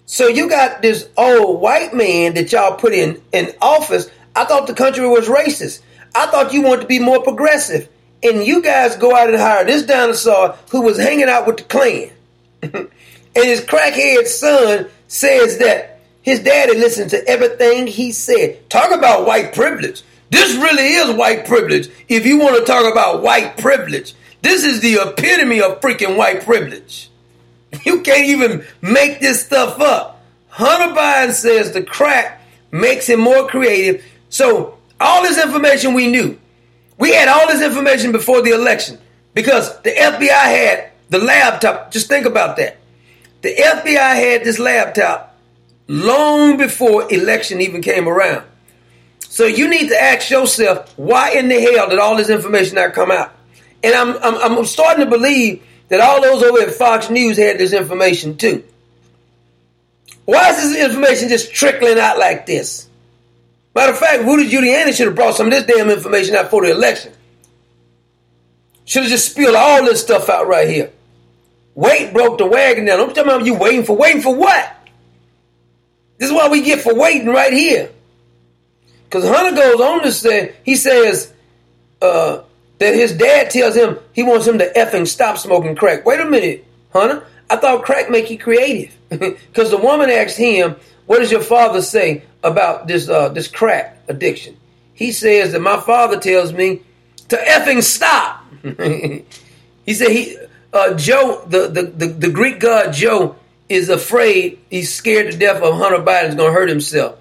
So you got this old white man that y'all put in in office. I thought the country was racist. I thought you wanted to be more progressive. And you guys go out and hire this dinosaur who was hanging out with the Klan. and his crackhead son says that his daddy listened to everything he said. Talk about white privilege. This really is white privilege. If you want to talk about white privilege, this is the epitome of freaking white privilege. You can't even make this stuff up. Hunter Biden says the crack makes him more creative. So all this information we knew. We had all this information before the election because the FBI had the laptop. Just think about that. The FBI had this laptop long before election even came around. So you need to ask yourself, why in the hell did all this information not come out? And I'm, I'm, I'm starting to believe that all those over at Fox News had this information too. Why is this information just trickling out like this? Matter of fact, Rudy Giuliani should have brought some of this damn information out for the election. Should have just spilled all this stuff out right here. Wait broke the wagon down. I'm talking about you waiting for waiting for what? This is what we get for waiting right here. Because Hunter goes on to say, he says uh, that his dad tells him he wants him to effing stop smoking crack. Wait a minute, Hunter. I thought crack make you creative. Because the woman asked him, "What does your father say about this uh, this crack addiction?" He says that my father tells me to effing stop. he said he uh, Joe, the, the, the, the Greek god Joe, is afraid. He's scared to death of Hunter Biden's going to hurt himself.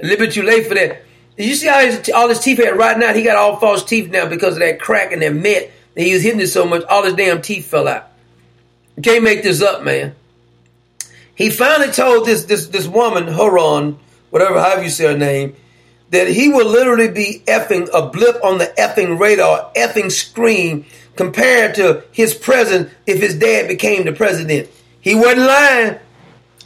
A little bit too late for that. You see how his, all his teeth right now? He got all false teeth now because of that crack and that met that he was hitting it so much. All his damn teeth fell out. You can't make this up, man. He finally told this this this woman, Huron, whatever, however you say her name, that he will literally be effing a blip on the effing radar, effing screen compared to his presence if his dad became the president. He wasn't lying.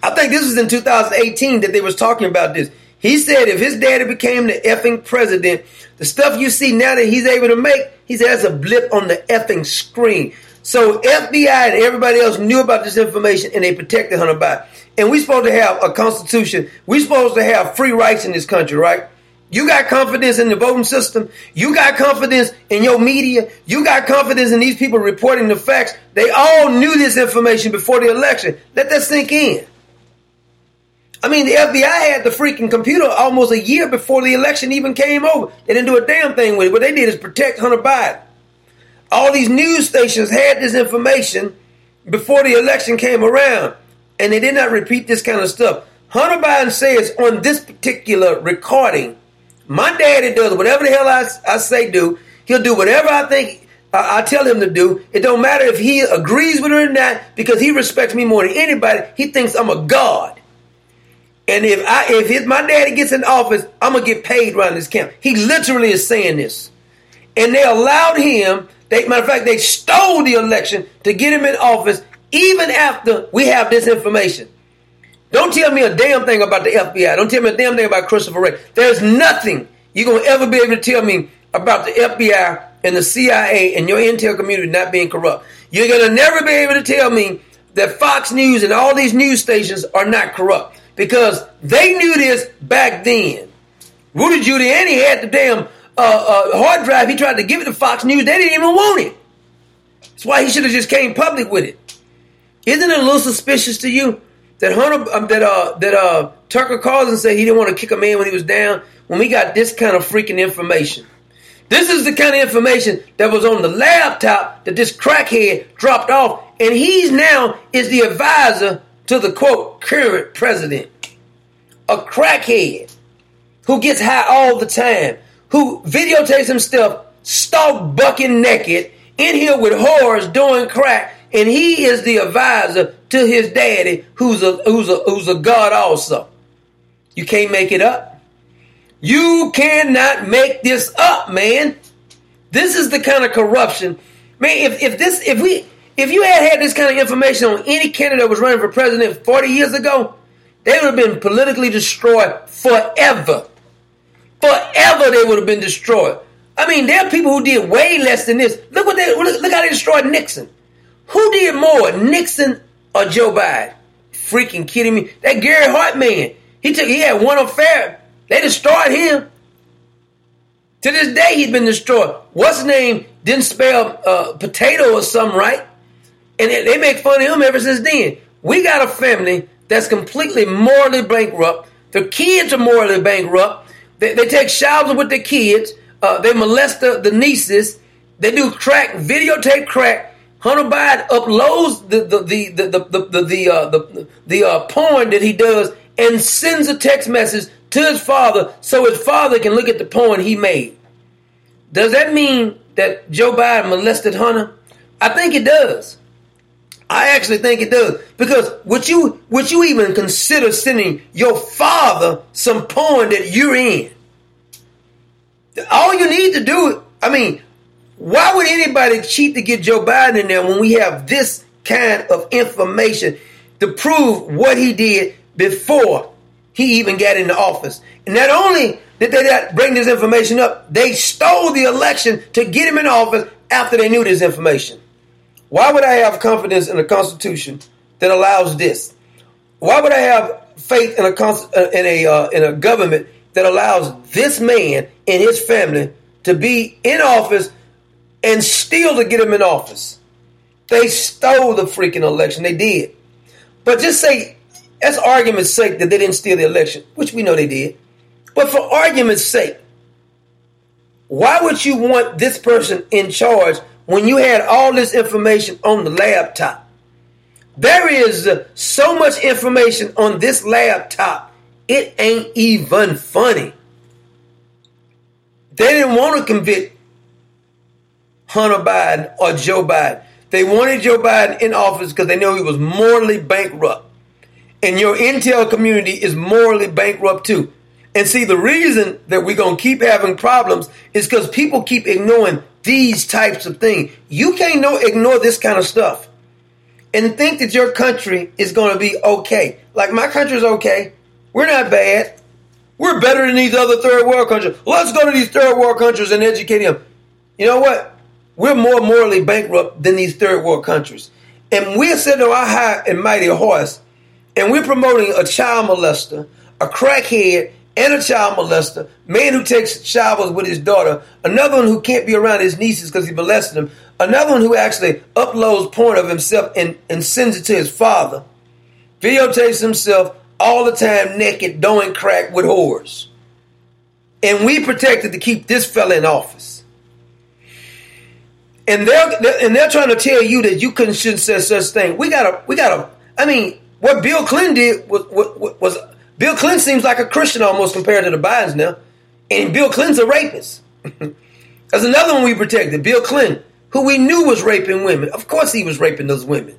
I think this was in 2018 that they was talking about this. He said if his daddy became the effing president, the stuff you see now that he's able to make, he said that's a blip on the effing screen. So FBI and everybody else knew about this information and they protected Hunter Biden. And we're supposed to have a constitution. We're supposed to have free rights in this country, right? You got confidence in the voting system. You got confidence in your media. You got confidence in these people reporting the facts. They all knew this information before the election. Let that sink in. I mean, the FBI had the freaking computer almost a year before the election even came over. They didn't do a damn thing with it. What they did is protect Hunter Biden. All these news stations had this information before the election came around, and they did not repeat this kind of stuff. Hunter Biden says on this particular recording, my daddy does whatever the hell I, I say do. He'll do whatever I think I, I tell him to do. It don't matter if he agrees with it or not because he respects me more than anybody. He thinks I'm a god. And if I if his, my daddy gets in office, I'm gonna get paid around this camp. He literally is saying this, and they allowed him. They, matter of fact, they stole the election to get him in office, even after we have this information. Don't tell me a damn thing about the FBI. Don't tell me a damn thing about Christopher Wray. There's nothing you're gonna ever be able to tell me about the FBI and the CIA and your intel community not being corrupt. You're gonna never be able to tell me that Fox News and all these news stations are not corrupt because they knew this back then. Rudy Giuliani had the damn uh, uh, hard drive. He tried to give it to Fox News. They didn't even want it. That's why he should have just came public with it. Isn't it a little suspicious to you that Hunter um, that uh that uh Tucker Carlson said he didn't want to kick a man when he was down when we got this kind of freaking information? This is the kind of information that was on the laptop that this crackhead dropped off, and he's now is the advisor to the quote current president. A crackhead who gets high all the time, who videotapes himself stark bucking naked in here with whores doing crack, and he is the advisor to his daddy, who's a who's a who's a god also. You can't make it up. You cannot make this up, man. This is the kind of corruption, man. If if this if we if you had had this kind of information on any candidate that was running for president 40 years ago, they would have been politically destroyed forever. Forever they would have been destroyed. I mean, there are people who did way less than this. Look what they look, look how they destroyed Nixon. Who did more, Nixon or Joe Biden? Freaking kidding me? That Gary Hart man. He took he had one affair. They destroyed him. To this day, he's been destroyed. What's his name? Didn't spell uh, potato or something, right? And they make fun of him ever since then. We got a family that's completely morally bankrupt. Their kids are morally bankrupt. They, they take showers with their kids. Uh, they molest the, the, nieces. They do crack, videotape crack. Hunter Biden uploads the the the the the the, the, uh, the, the uh, porn that he does and sends a text message to his father so his father can look at the porn he made. Does that mean that Joe Biden molested Hunter? I think it does. I actually think it does because would you would you even consider sending your father some porn that you're in? All you need to do, I mean, Why would anybody cheat to get Joe Biden in there when we have this kind of information to prove what he did before he even got into office? And not only did they not bring this information up, they stole the election to get him in office after they knew this information. Why would I have confidence in a constitution that allows this? Why would I have faith in a uh, in a uh, in a government that allows this man and his family to be in office and still to get him in office? They stole the freaking election. They did. But just say, as argument's sake, that they didn't steal the election, which we know they did. But for argument's sake, why would you want this person in charge when you had all this information on the laptop? There is so much information on this laptop, it ain't even funny. They didn't want to convict Hunter Biden or Joe Biden. They wanted Joe Biden in office because they knew he was morally bankrupt. And your intel community is morally bankrupt too. And see, the reason that we're going to keep having problems is because people keep ignoring these types of things. You can't no, ignore this kind of stuff and think that your country is going to be okay. Like my country is okay. We're not bad. We're better than these other third world countries. Let's go to these third world countries and educate them. You know what? We're more morally bankrupt than these third world countries. And we're sitting on our high and mighty horse, and we're promoting a child molester, a crackhead, and a child molester, man who takes showers with his daughter, another one who can't be around his nieces because he molested them, another one who actually uploads porn of himself and, and sends it to his father, videotapes himself all the time naked, doing crack with whores. And we protected to keep this fella in office. And they're, and they're trying to tell you that you couldn't shouldn't say such thing. We gotta we gotta I mean, what Bill Clinton did was was, was Bill Clinton seems like a Christian almost compared to the Bidens now. And Bill Clinton's a rapist. That's another one we protected. Bill Clinton, who we knew was raping women. Of course he was raping those women.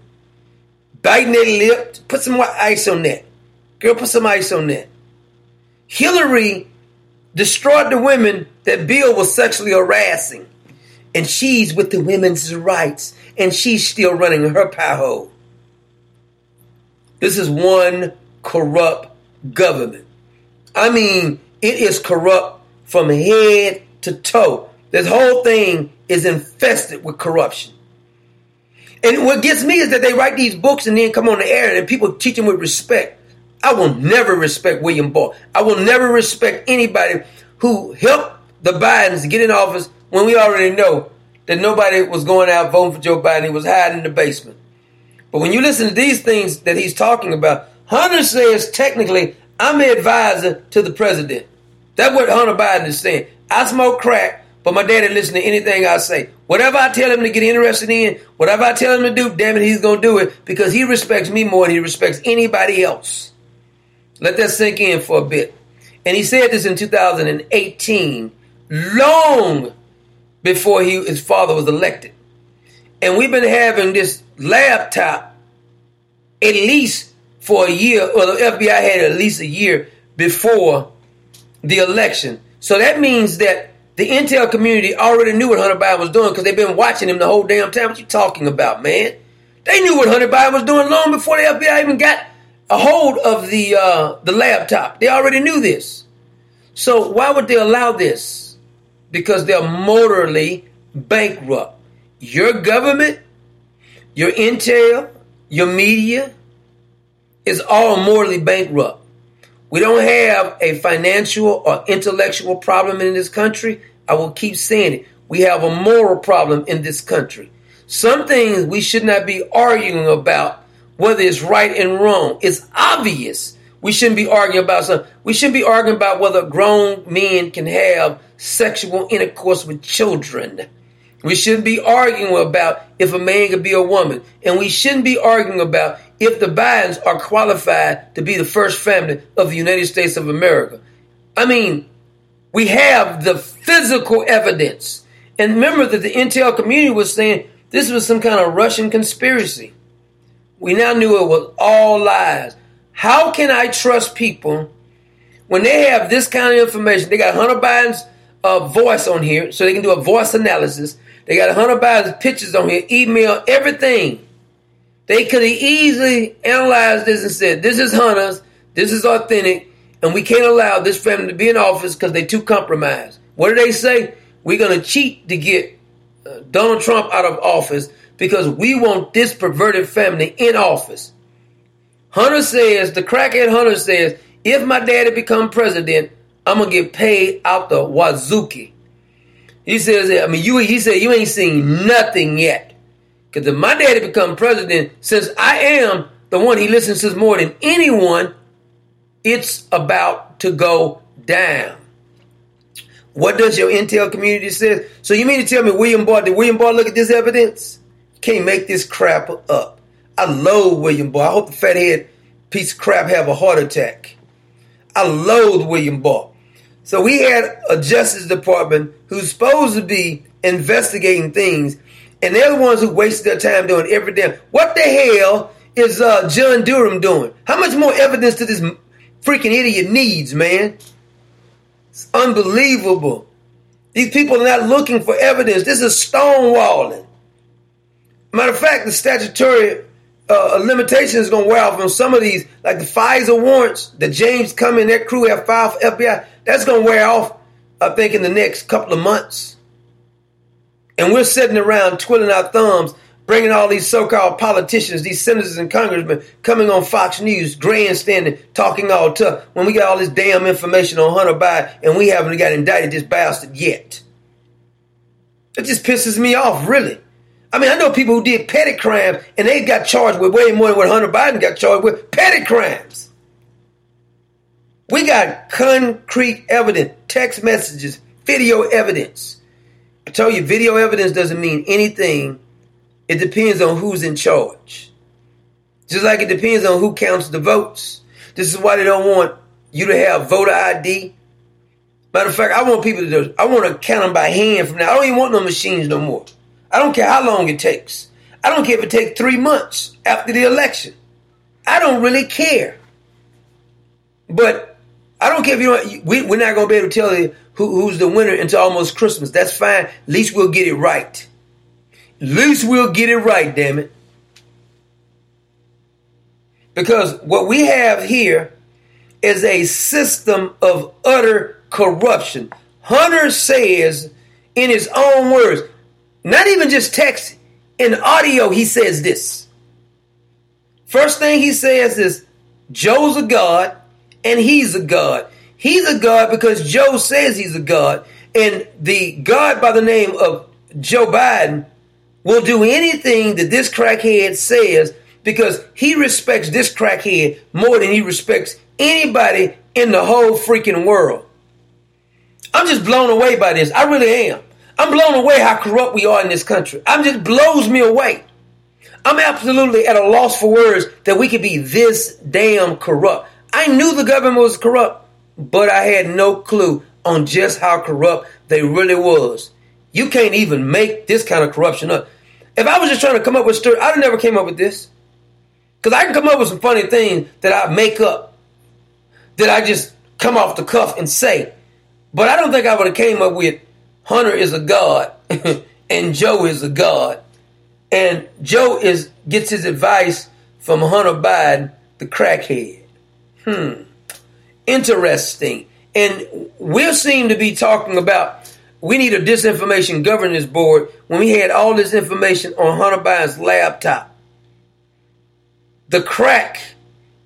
Biting their lip. Put some ice on that. Girl, put some ice on that. Hillary destroyed the women that Bill was sexually harassing. And she's with the women's rights. And she's still running her pie. This is one corrupt government. I mean, it is corrupt from head to toe. This whole thing is infested with corruption. And what gets me is that they write these books and then come on the air and people teach them with respect. I will never respect William Barr. I will never respect anybody who helped the Bidens get in office when we already know that nobody was going out voting for Joe Biden. He was hiding in the basement. But when you listen to these things that he's talking about, Hunter says technically, I'm the advisor to the president. That's what Hunter Biden is saying. I smoke crack, but my daddy listen to anything I say. Whatever I tell him to get interested in, whatever I tell him to do, damn it, he's going to do it because he respects me more than he respects anybody else. Let that sink in for a bit. And he said this in 2018, long before he, his father was elected. And we've been having this laptop at least for a year, or the FBI had at least a year before the election. So that means that the intel community already knew what Hunter Biden was doing because they've been watching him the whole damn time. What you talking about, man? They knew what Hunter Biden was doing long before the FBI even got a hold of the uh, the laptop. They already knew this. So why would they allow this? Because they're morally bankrupt. Your government, your intel, your media, is all morally bankrupt. We don't have a financial or intellectual problem in this country. I will keep saying it. We have a moral problem in this country. Some things we should not be arguing about whether it's right and wrong. It's obvious. We shouldn't be arguing about something. We shouldn't be arguing about whether grown men can have sexual intercourse with children. We shouldn't be arguing about if a man could be a woman. And we shouldn't be arguing about if the Bidens are qualified to be the first family of the United States of America. I mean, we have the physical evidence. And remember that the intel community was saying this was some kind of Russian conspiracy. We now knew it was all lies. How can I trust people when they have this kind of information? They got Hunter Biden's uh, voice on here, so they can do a voice analysis. They got Hunter Biden's pictures on here, email, everything. They could have easily analyzed this and said, this is Hunter's, this is authentic, and we can't allow this family to be in office because they're too compromised. What do they say? We're going to cheat to get uh, Donald Trump out of office because we want this perverted family in office. Hunter says, the crackhead Hunter says, if my daddy become president, I'm gonna get paid out the Wazuki. He says, I mean, you. He said you ain't seen nothing yet, because if my daddy become president, since I am the one he listens to more than anyone, it's about to go down. What does your intel community say? So you mean to tell me William Barr, did William Barr look at this evidence? Can't make this crap up. I loathe William Barr. I hope the fathead piece of crap have a heart attack. I loathe William Barr. So we had a Justice Department who's supposed to be investigating things, and they're the ones who wasted their time doing every damn. What the hell is uh, John Durham doing? How much more evidence do this freaking idiot needs, man? It's unbelievable. These people are not looking for evidence. This is stonewalling. Matter of fact, the statutory uh, limitation is going to wear off on some of these, like the FISA warrants that James Comey and that crew have filed for FBI. That's going to wear off, I think, in the next couple of months. And we're sitting around twiddling our thumbs, bringing all these so-called politicians, these senators and congressmen, coming on Fox News, grandstanding, talking all tough, when we got all this damn information on Hunter Biden and we haven't got indicted this bastard yet. It just pisses me off, really. I mean, I know people who did petty crimes and they got charged with way more than what Hunter Biden got charged with petty crimes. We got concrete evidence, text messages, video evidence. I tell you, video evidence doesn't mean anything. It depends on who's in charge. Just like it depends on who counts the votes. This is why they don't want you to have voter ID. Matter of fact, I want people to do, I want to count them by hand from now. I don't even want no machines no more. I don't care how long it takes. I don't care if it takes three months after the election. I don't really care. But I don't care if you don't, we, we're not going to be able to tell you who, who's the winner until almost Christmas. That's fine. At least we'll get it right. At least we'll get it right, damn it. Because what we have here is a system of utter corruption. Hunter says in his own words, not even just text, in audio, he says this. First thing he says is, Joe's a God and he's a God. He's a God because Joe says he's a God. And the God by the name of Joe Biden will do anything that this crackhead says because he respects this crackhead more than he respects anybody in the whole freaking world. I'm just blown away by this. I really am. I'm blown away how corrupt we are in this country. I'm just blows me away. I'm absolutely at a loss for words that we could be this damn corrupt. I knew the government was corrupt, but I had no clue on just how corrupt they really was. You can't even make this kind of corruption up. If I was just trying to come up with story, I'd never came up with this. Because I can come up with some funny things that I make up, that I just come off the cuff and say. But I don't think I would have came up with Hunter is a god and Joe is a god. And Joe is gets his advice from Hunter Biden, the crackhead. Hmm. Interesting. And we seem to be talking about we need a disinformation governance board when we had all this information on Hunter Biden's laptop. The crack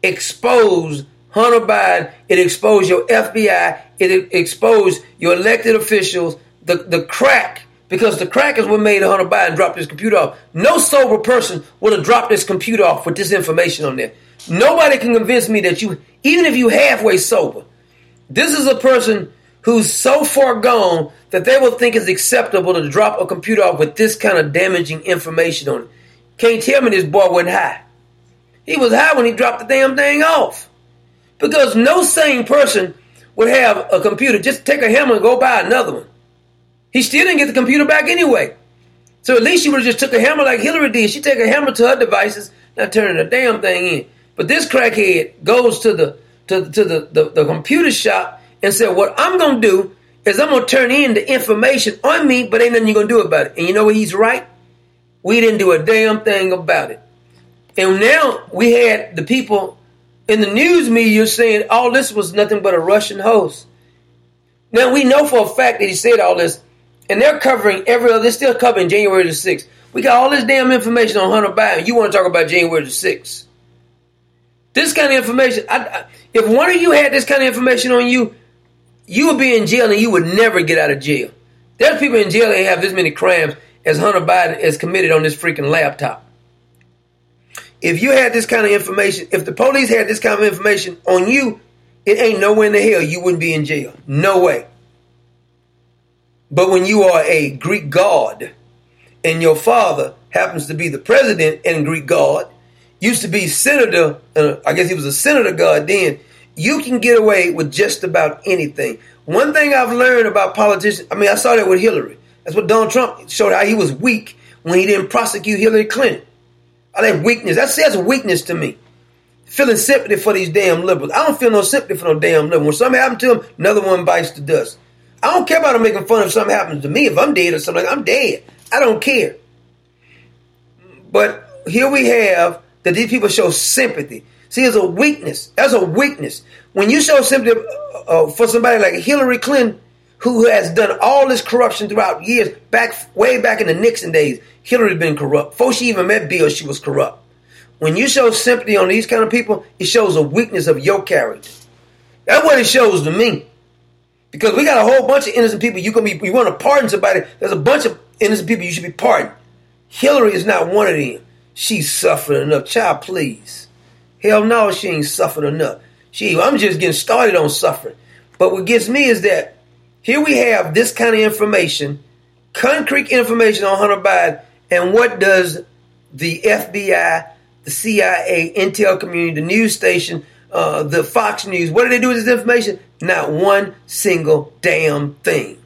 exposed Hunter Biden, it exposed your FBI, it exposed your elected officials, the, the crack, because the crack is what made Hunter Biden drop his computer off. No sober person would have dropped this computer off with this information on there. Nobody can convince me that you, even if you halfway sober, this is a person who's so far gone that they will think it's acceptable to drop a computer off with this kind of damaging information on it. Can't tell me this boy wasn't high. He was high when he dropped the damn thing off. Because no sane person would have a computer, just take a hammer and go buy another one. He still didn't get the computer back anyway. So at least she would have just took a hammer like Hillary did. She take a hammer to her devices, not turning the damn thing in. But this crackhead goes to the to, to the, the, the computer shop and said, What I'm gonna do is I'm gonna turn in the information on me, but ain't nothing you're gonna do about it. And you know what? He's right. We didn't do a damn thing about it. And now we had the people in the news media saying all this was nothing but a Russian host. Now we know for a fact that he said all this, and they're covering every other. They're still covering January the sixth. We got all this damn information on Hunter Biden. You want to talk about January the sixth? This kind of information. I, I, if one of you had this kind of information on you, you would be in jail and you would never get out of jail. There's people in jail that have this many crimes as Hunter Biden has committed on this freaking laptop. If you had this kind of information, if the police had this kind of information on you, it ain't nowhere in the hell you wouldn't be in jail. No way. But when you are a Greek god and your father happens to be the president and Greek god, used to be senator, uh, I guess he was a senator god then, you can get away with just about anything. One thing I've learned about politicians, I mean, I saw that with Hillary. That's what Donald Trump showed how he was weak when he didn't prosecute Hillary Clinton. I like weakness. That says weakness to me. Feeling sympathy for these damn liberals. I don't feel no sympathy for no damn liberals. When something happens to them, another one bites the dust. I don't care about them making fun if something happens to me. If I'm dead or something, like I'm dead. I don't care. But here we have that these people show sympathy. See, it's a weakness. That's a weakness. When you show sympathy uh, uh, for somebody like Hillary Clinton, who has done all this corruption throughout years, back way back in the Nixon days, Hillary's been corrupt. Before she even met Bill, she was corrupt. When you show sympathy on these kind of people, it shows a weakness of your character. That's what it shows to me. Because we got a whole bunch of innocent people. You can be you want to pardon somebody. There's a bunch of innocent people you should be pardoned. Hillary is not one of them. She's suffering enough. Child, please. Hell no, she ain't suffered enough. She, I'm just getting started on suffering. But what gets me is that here we have this kind of information, concrete information on Hunter Biden, and what does the FBI, the CIA, intel community, the news station, uh, the Fox News, what do they do with this information? Not one single damn thing.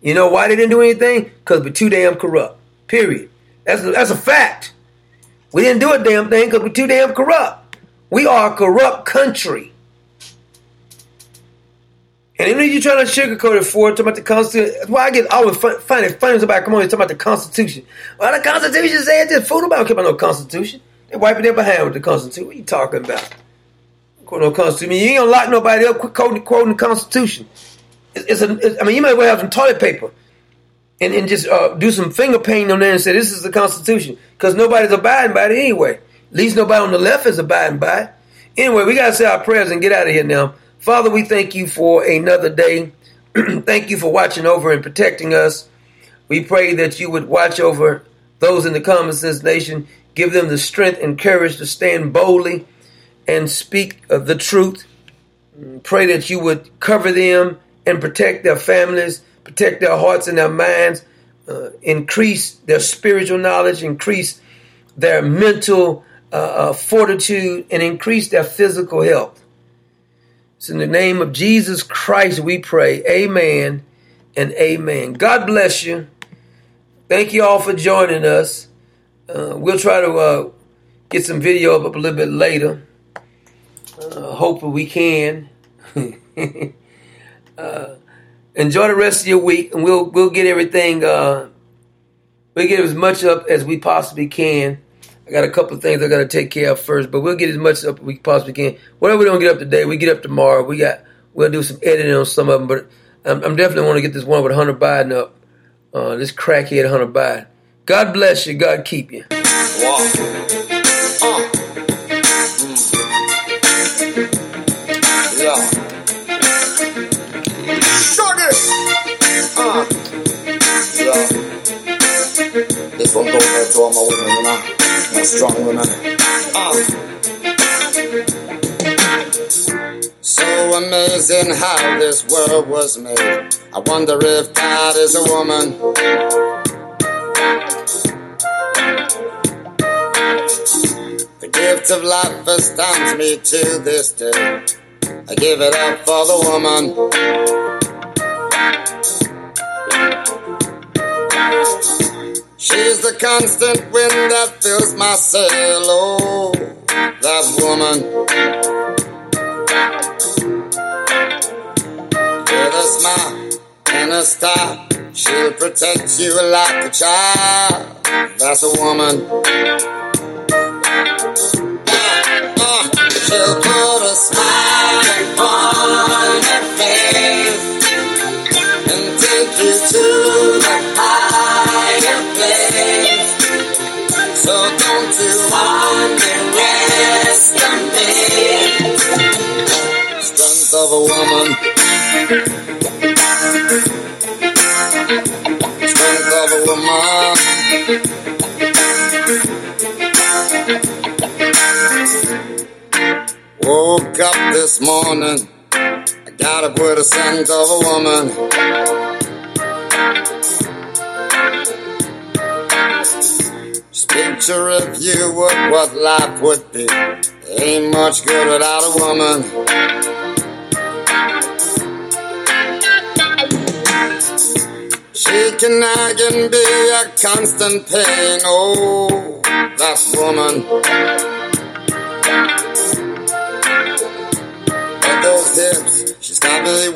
You know why they didn't do anything? Because we're too damn corrupt. Period. That's a, that's a fact. We didn't do a damn thing because we're too damn corrupt. We are a corrupt country. And even if you're trying to sugarcoat it for talking about the Constitution, that's why I get always find it funny somebody come on and talk about the Constitution. Well, the Constitution said this. Fool nobody care about no Constitution. They're wiping their behind with the Constitution. What are you talking about? Quote no Constitution. You ain't gonna lock nobody up quoting, quoting the Constitution. It's, it's a, it's, I mean, you might as well have some toilet paper and, and just uh, do some finger painting on there and say this is the Constitution because nobody's abiding by it anyway. At least nobody on the left is abiding by it. Anyway, we got to say our prayers and get out of here now. Father, we thank you for another day. thank you for watching over and protecting us. We pray that you would watch over those in the Common Sense Nation, give them the strength and courage to stand boldly and speak of the truth. Pray that you would cover them and protect their families, protect their hearts and their minds, uh, increase their spiritual knowledge, increase their mental uh, uh, fortitude and increase their physical health. It's in the name of Jesus Christ we pray. Amen and amen. God bless you. Thank you all for joining us. Uh, we'll try to uh, get some video up a little bit later. Uh, hopefully we can. enjoy the rest of your week, and we'll we'll get everything. Uh, we'll get as much up as we possibly can. I got a couple of things I got to take care of first, but we'll get as much up as we possibly can. Whatever we don't get up today, we get up tomorrow. We got we'll do some editing on some of them, but I'm, I'm definitely want to get this one with Hunter Biden up. Uh, this crackhead Hunter Biden. God bless you. God keep you. To all my women, you know strong woman. Uh. So amazing how this world was made. I wonder if God is a woman. The gift of life astounds me to this day. I give it up for the woman. She's the constant wind that fills my sail. Oh, that woman. With a smile and a star. She'll protect you like a child. That's a woman. Uh, she'll put a smile upon Strength of a woman. Woke up this morning. I got up with a scent of a woman. Just picture you would what life would be. Ain't much good without a woman. Aching I can be a constant pain. Oh, that woman. And those hips, she's got me.